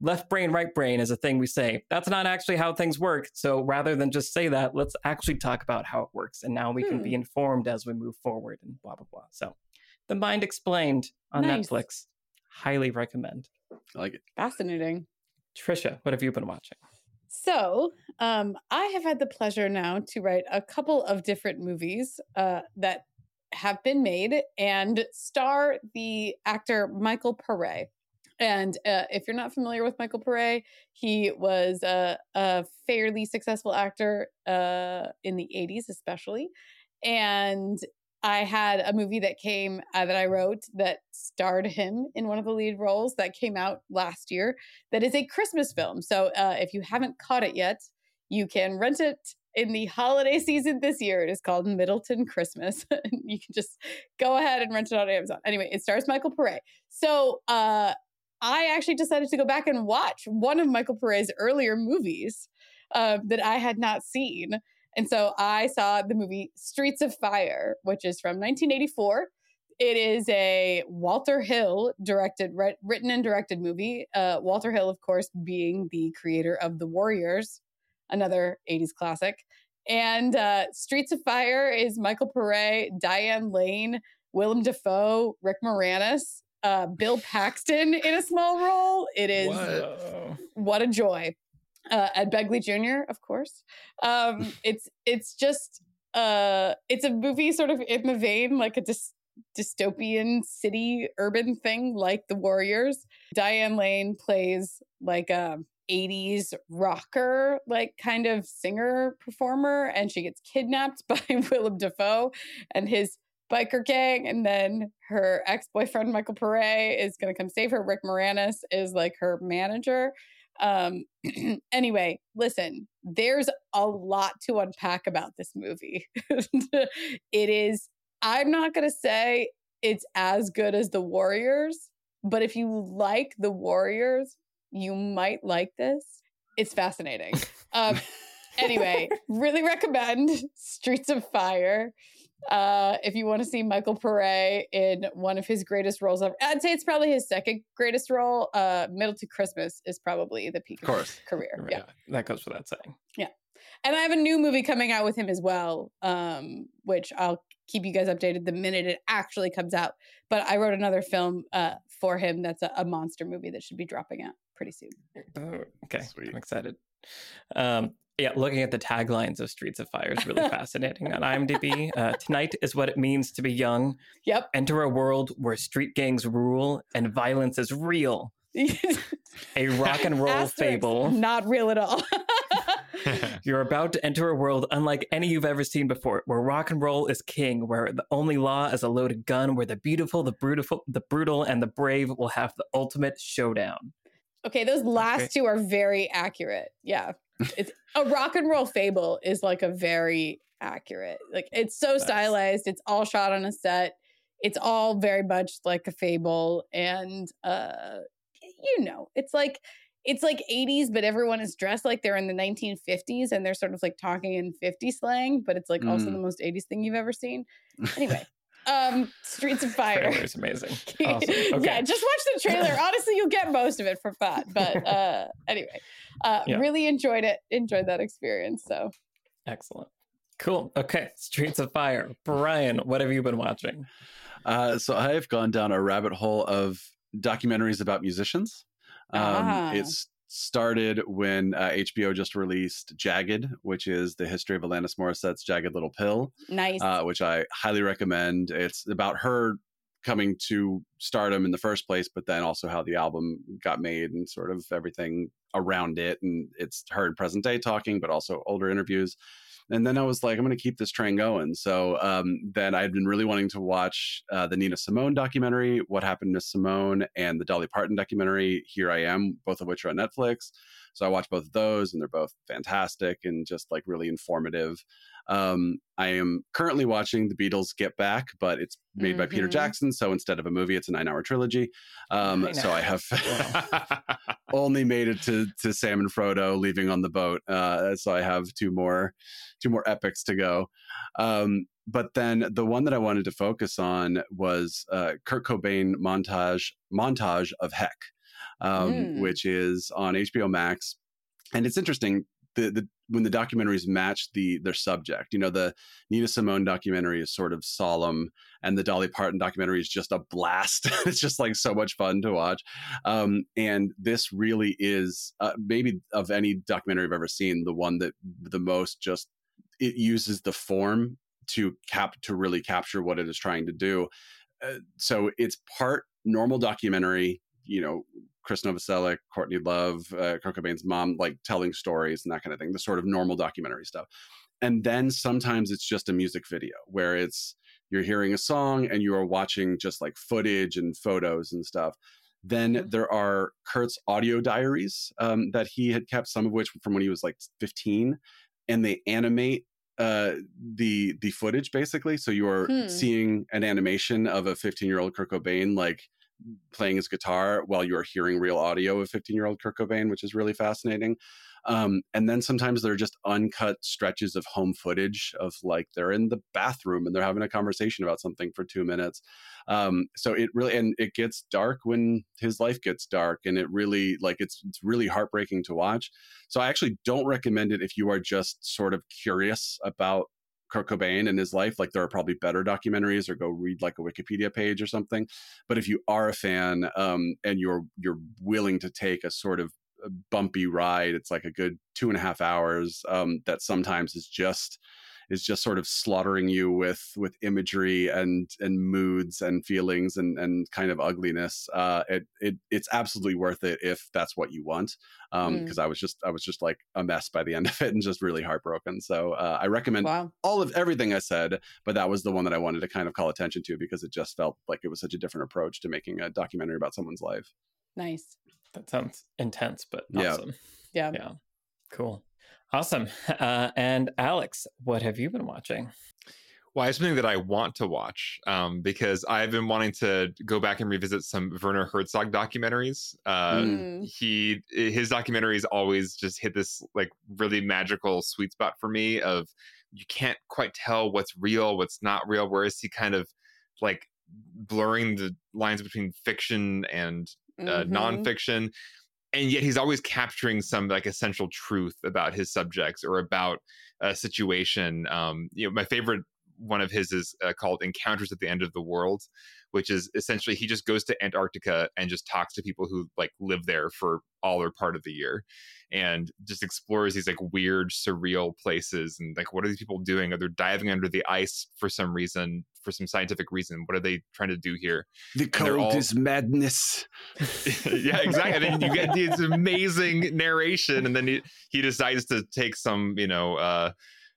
left brain right brain is a thing we say that's not actually how things work so rather than just say that let's actually talk about how it works and now we hmm. can be hmm. informed as we move forward and blah blah blah so the mind explained on nice. netflix highly recommend. I like it. Fascinating. Trisha, what have you been watching? So, um, I have had the pleasure now to write a couple of different movies uh, that have been made and star the actor Michael Paré. And uh, if you're not familiar with Michael Paré, he was a, a fairly successful actor uh, in the 80s, especially. And I had a movie that came uh, that I wrote that starred him in one of the lead roles that came out last year. That is a Christmas film. So uh, if you haven't caught it yet, you can rent it in the holiday season this year. It is called Middleton Christmas. you can just go ahead and rent it on Amazon. Anyway, it stars Michael Paré. So uh, I actually decided to go back and watch one of Michael Paré's earlier movies uh, that I had not seen. And so I saw the movie Streets of Fire, which is from 1984. It is a Walter Hill directed, written and directed movie. Uh, Walter Hill, of course, being the creator of The Warriors, another 80s classic. And uh, Streets of Fire is Michael Paré, Diane Lane, Willem Dafoe, Rick Moranis, uh, Bill Paxton in a small role. It is Whoa. what a joy. Uh, Ed Begley Jr., of course. Um, it's it's just uh, it's a movie sort of in the vein like a dys- dystopian city urban thing, like The Warriors. Diane Lane plays like a 80s rocker, like kind of singer performer, and she gets kidnapped by Willem Dafoe and his biker gang. And then her ex boyfriend, Michael Paré, is going to come save her. Rick Moranis is like her manager. Um, anyway, listen, there's a lot to unpack about this movie. it is, I'm not going to say it's as good as The Warriors, but if you like The Warriors, you might like this. It's fascinating. Um, anyway, really recommend Streets of Fire. Uh, if you want to see Michael Paré in one of his greatest roles ever, I'd say it's probably his second greatest role. Uh, Middleton Christmas is probably the peak of, Of his course. career. Yeah. That goes without saying. Yeah. And I have a new movie coming out with him as well, um, which I'll keep you guys updated the minute it actually comes out. But I wrote another film uh, for him that's a, a monster movie that should be dropping out pretty soon. Oh, okay, Sweet. I'm excited. Um, yeah, looking at the taglines of Streets of Fire is really fascinating on IMDb. Uh, Tonight is what it means to be young. Yep. Enter a world where street gangs rule and violence is real. A rock and roll Asterisk, fable. Not real at all. You're about to enter a world unlike any you've ever seen before, where rock and roll is king, where the only law is a loaded gun, where the beautiful, the brutal, the brutal, and the brave will have the ultimate showdown. okay, those last great. two are very accurate. Yeah. It's a rock and roll fable is like a very accurate. Like it's so Nice. stylized. It's all shot on a set. It's all very much like a fable and uh you know, it's like it's like 80s but everyone is dressed like they're in the 1950s and they're sort of like talking in 50 slang, but it's like also Mm. the most 80s thing you've ever seen. Anyway, um Streets of Fire. Trailer is amazing. Awesome. Yeah, just watch the trailer. Honestly, you'll get most of it for fun. But uh anyway, uh Yeah. really enjoyed it. Enjoyed that experience. So Excellent. Cool. Okay. Streets of Fire. Brian, what have you been watching? Uh, so I've gone down a rabbit hole of documentaries about musicians. Um, Ah. It's started when uh, HBO just released Jagged, which is the history of Alanis Morissette's Jagged Little Pill, nice. uh, which I highly recommend. It's about her coming to stardom in the first place, but then also how the album got made and sort of everything around it. And it's her in present day talking, but also older interviews. And then I was like, I'm going to keep this train going. So um, then I'd been really wanting to watch uh, the Nina Simone documentary, What Happened to Simone, and the Dolly Parton documentary, Here I Am, both of which are on Netflix. So I watched both of those, and they're both fantastic and just like really informative. Um, I am currently watching The Beatles Get Back, but it's made by Peter Mhm. Jackson. So instead of a movie, it's a nine hour trilogy. Um, Nine so I have only made it to to Sam and Frodo leaving on the boat. Uh, so I have two more two more epics to go. Um, but then the one that I wanted to focus on was uh, Kurt Cobain montage montage of Heck, um, Mm. which is on HBO Max, and it's interesting. The, the when the documentaries match the their subject, you know, the Nina Simone documentary is sort of solemn, and the Dolly Parton documentary is just a blast. it's just like so much fun to watch. Um, and this really is uh, maybe of any documentary I've ever seen, the one that the most just it uses the form to cap to really capture what it is trying to do. Uh, so it's part normal documentary, you know, Chris Novoselic, Courtney Love, uh, Kurt Cobain's mom, like telling stories and that kind of thing, the sort of normal documentary stuff. And then sometimes it's just a music video where it's you're hearing a song and you are watching just like footage and photos and stuff. Then Mhm. there are Kurt's audio diaries um, that he had kept, some of which from when he was like 15, and they animate uh, the the footage basically. So you are Hmm. seeing an animation of a 15 year old Kurt Cobain like playing his guitar while you are hearing real audio of 15 year old Kurt Cobain, which is really fascinating. Um, and then sometimes they're just uncut stretches of home footage of like they're in the bathroom and they're having a conversation about something for two minutes. Um, so it really and it gets dark when his life gets dark, and it really like it's it's really heartbreaking to watch. So I actually don't recommend it if you are just sort of curious about Kurt Cobain and his life, like there are probably better documentaries, or go read like a Wikipedia page or something. But if you are a fan um, and you're you're willing to take a sort of bumpy ride, it's like a good two and a half hours um, that sometimes is just is just sort of slaughtering you with with imagery and and moods and feelings and and kind of ugliness. Uh, it it it's absolutely worth it if that's what you want. Um, because mm. I was just I was just like a mess by the end of it and just really heartbroken. So uh, I recommend wow. all of everything I said, but that was the one that I wanted to kind of call attention to because it just felt like it was such a different approach to making a documentary about someone's life. Nice. That sounds intense, but awesome. Yeah. Yeah. Cool. Awesome. Uh, and Alex, what have you been watching? Well, it's something that I want to watch um, because I've been wanting to go back and revisit some Werner Herzog documentaries. Uh, mm. He his documentaries always just hit this like really magical sweet spot for me of you can't quite tell what's real, what's not real. Whereas he kind of like blurring the lines between fiction and uh, mm-hmm. nonfiction and yet he's always capturing some like essential truth about his subjects or about a situation. Um, you know, my favorite one of his is uh, called Encounters at the End of the World, which is essentially he just goes to Antarctica and just talks to people who like live there for all or part of the year and just explores these like weird surreal places and like what are these people doing? Are they diving under the ice for some reason for some scientific reason. What are they trying to do here? The cold all... is madness. Yeah exactly. And then you get this amazing narration and then he, he decides to take some you know uh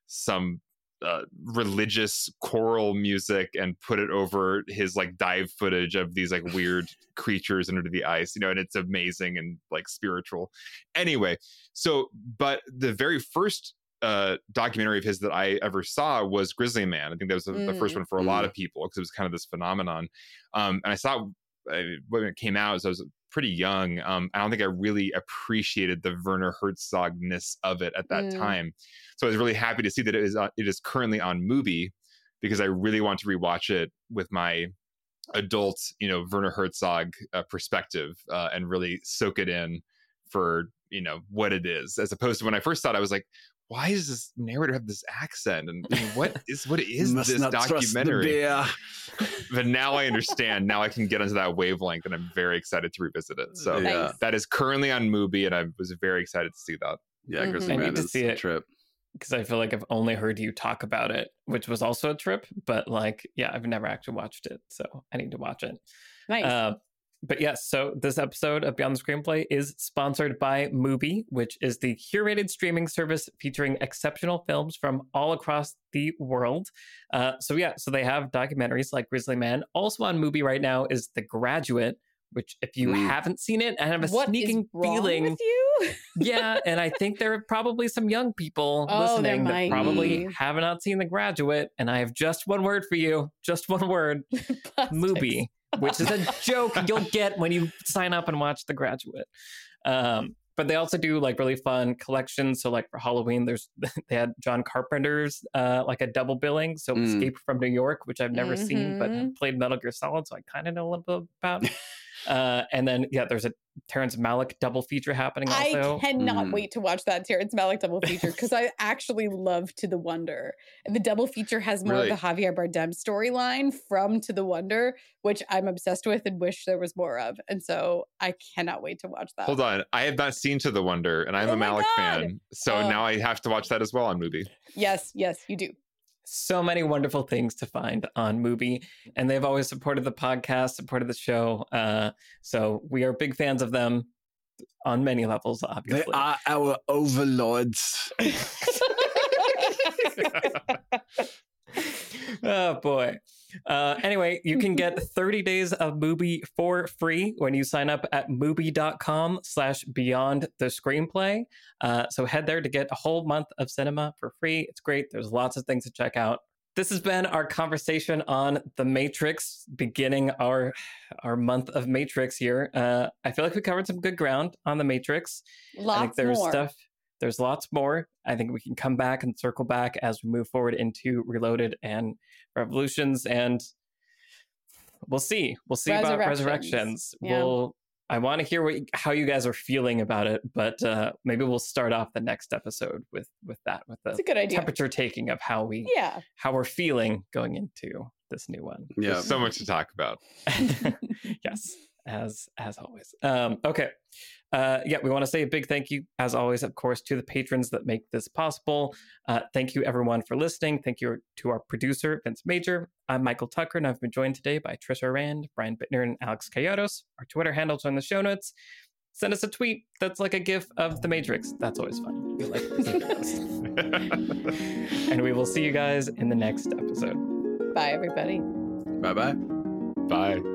some uh, religious choral music and put it over his like dive footage of these like weird creatures under the ice you know and it's amazing and like spiritual anyway so but the very first uh, documentary of his that I ever saw was Grizzly Man. I think that was the, mm. the first mm, one for a mm. lot of people because it was kind of this phenomenon. Um, and I saw uh, when it came out, so I was pretty young. Um, I don't think I really appreciated the Werner Herzogness of it at that mm. time. So I was really happy to see that it is uh, it is currently on Mubi because I really want to rewatch it with my adult, you know, Werner Herzog uh, perspective uh, and really soak it in for you know what it is, as opposed to when I first thought I was like, why does this narrator have this accent? And what is what is this documentary? but now i understand. Now i can get into that wavelength and i'm very excited to revisit it. So yeah. that is currently on Mubi and i was very excited to see that. Yeah mm-hmm. i need to see it. trip. Because i feel like i've only heard you talk about it which was also a trip but like yeah i've never actually watched it so i need to watch it. Nice. Uh, but yes, so this episode of Beyond the Screenplay is sponsored by Mubi, which is the curated streaming service featuring exceptional films from all across the world. Uh, so yeah, so they have documentaries like Grizzly Man. Also on Mubi right now is The Graduate, which if you mm. haven't seen it, I have a what sneaking feeling. with you? yeah, and I think there are probably some young people oh, listening that probably be. have not seen The Graduate. And I have just one word for you, just one word: Mubi which is a joke you'll get when you sign up and watch The Graduate. Um, but they also do like really fun collections. So like for Halloween, there's they had John Carpenter's uh, like a double billing. So mm. Escape from New York, which I've never mm-hmm. seen, but mm-hmm. played Metal Gear Solid, so I kind of know a little bit about. Uh, and then yeah, there's a Terrence Malick double feature happening. Also, I cannot mm. wait to watch that Terrence Malick double feature because I actually love To the Wonder, and the double feature has more really? of the Javier Bardem storyline from To the Wonder, which I'm obsessed with and wish there was more of. And so I cannot wait to watch that. Hold on, I have not seen To the Wonder, and I'm oh a Malick fan, so uh, now I have to watch that as well on Mubi. Yes, yes, you do so many wonderful things to find on Mubi, and they've always supported the podcast, supported the show. Uh, so we are big fans of them on many levels. Obviously, they are our overlords. oh boy. Uh, anyway, you can get 30 days of Mubi for free when you sign up at Mubi.com slash beyond the screenplay. Uh, so head there to get a whole month of cinema for free. It's great. There's lots of things to check out. This has been our conversation on The Matrix, beginning our our month of Matrix here. Uh, I feel like we covered some good ground on The Matrix. Lots I think there's more. stuff there's lots more. I think we can come back and circle back as we move forward into Reloaded and Revolutions, and we'll see. We'll see about Resurrections. Yeah. We'll I want to hear what how you guys are feeling about it, but uh, maybe we'll start off the next episode with with that with the It's a good idea. temperature taking of how we Yeah. how we're feeling going into this new one. Yeah. There's so much to talk about. yes, as as always. Um, okay. Uh, yeah, we want to say a big thank you, as always, of course, to the patrons that make this possible. Uh, thank you, everyone, for listening. Thank you to our producer, Vince Major. I'm Michael Tucker, and I've been joined today by Trisha Rand, Brian Bittner, and Alex Kalogiannis. Our Twitter handles are in the show notes. Send us a tweet that's like a GIF of the Matrix. That's always fun. We like and we will see you guys in the next episode. Bye, everybody. Bye bye. Bye.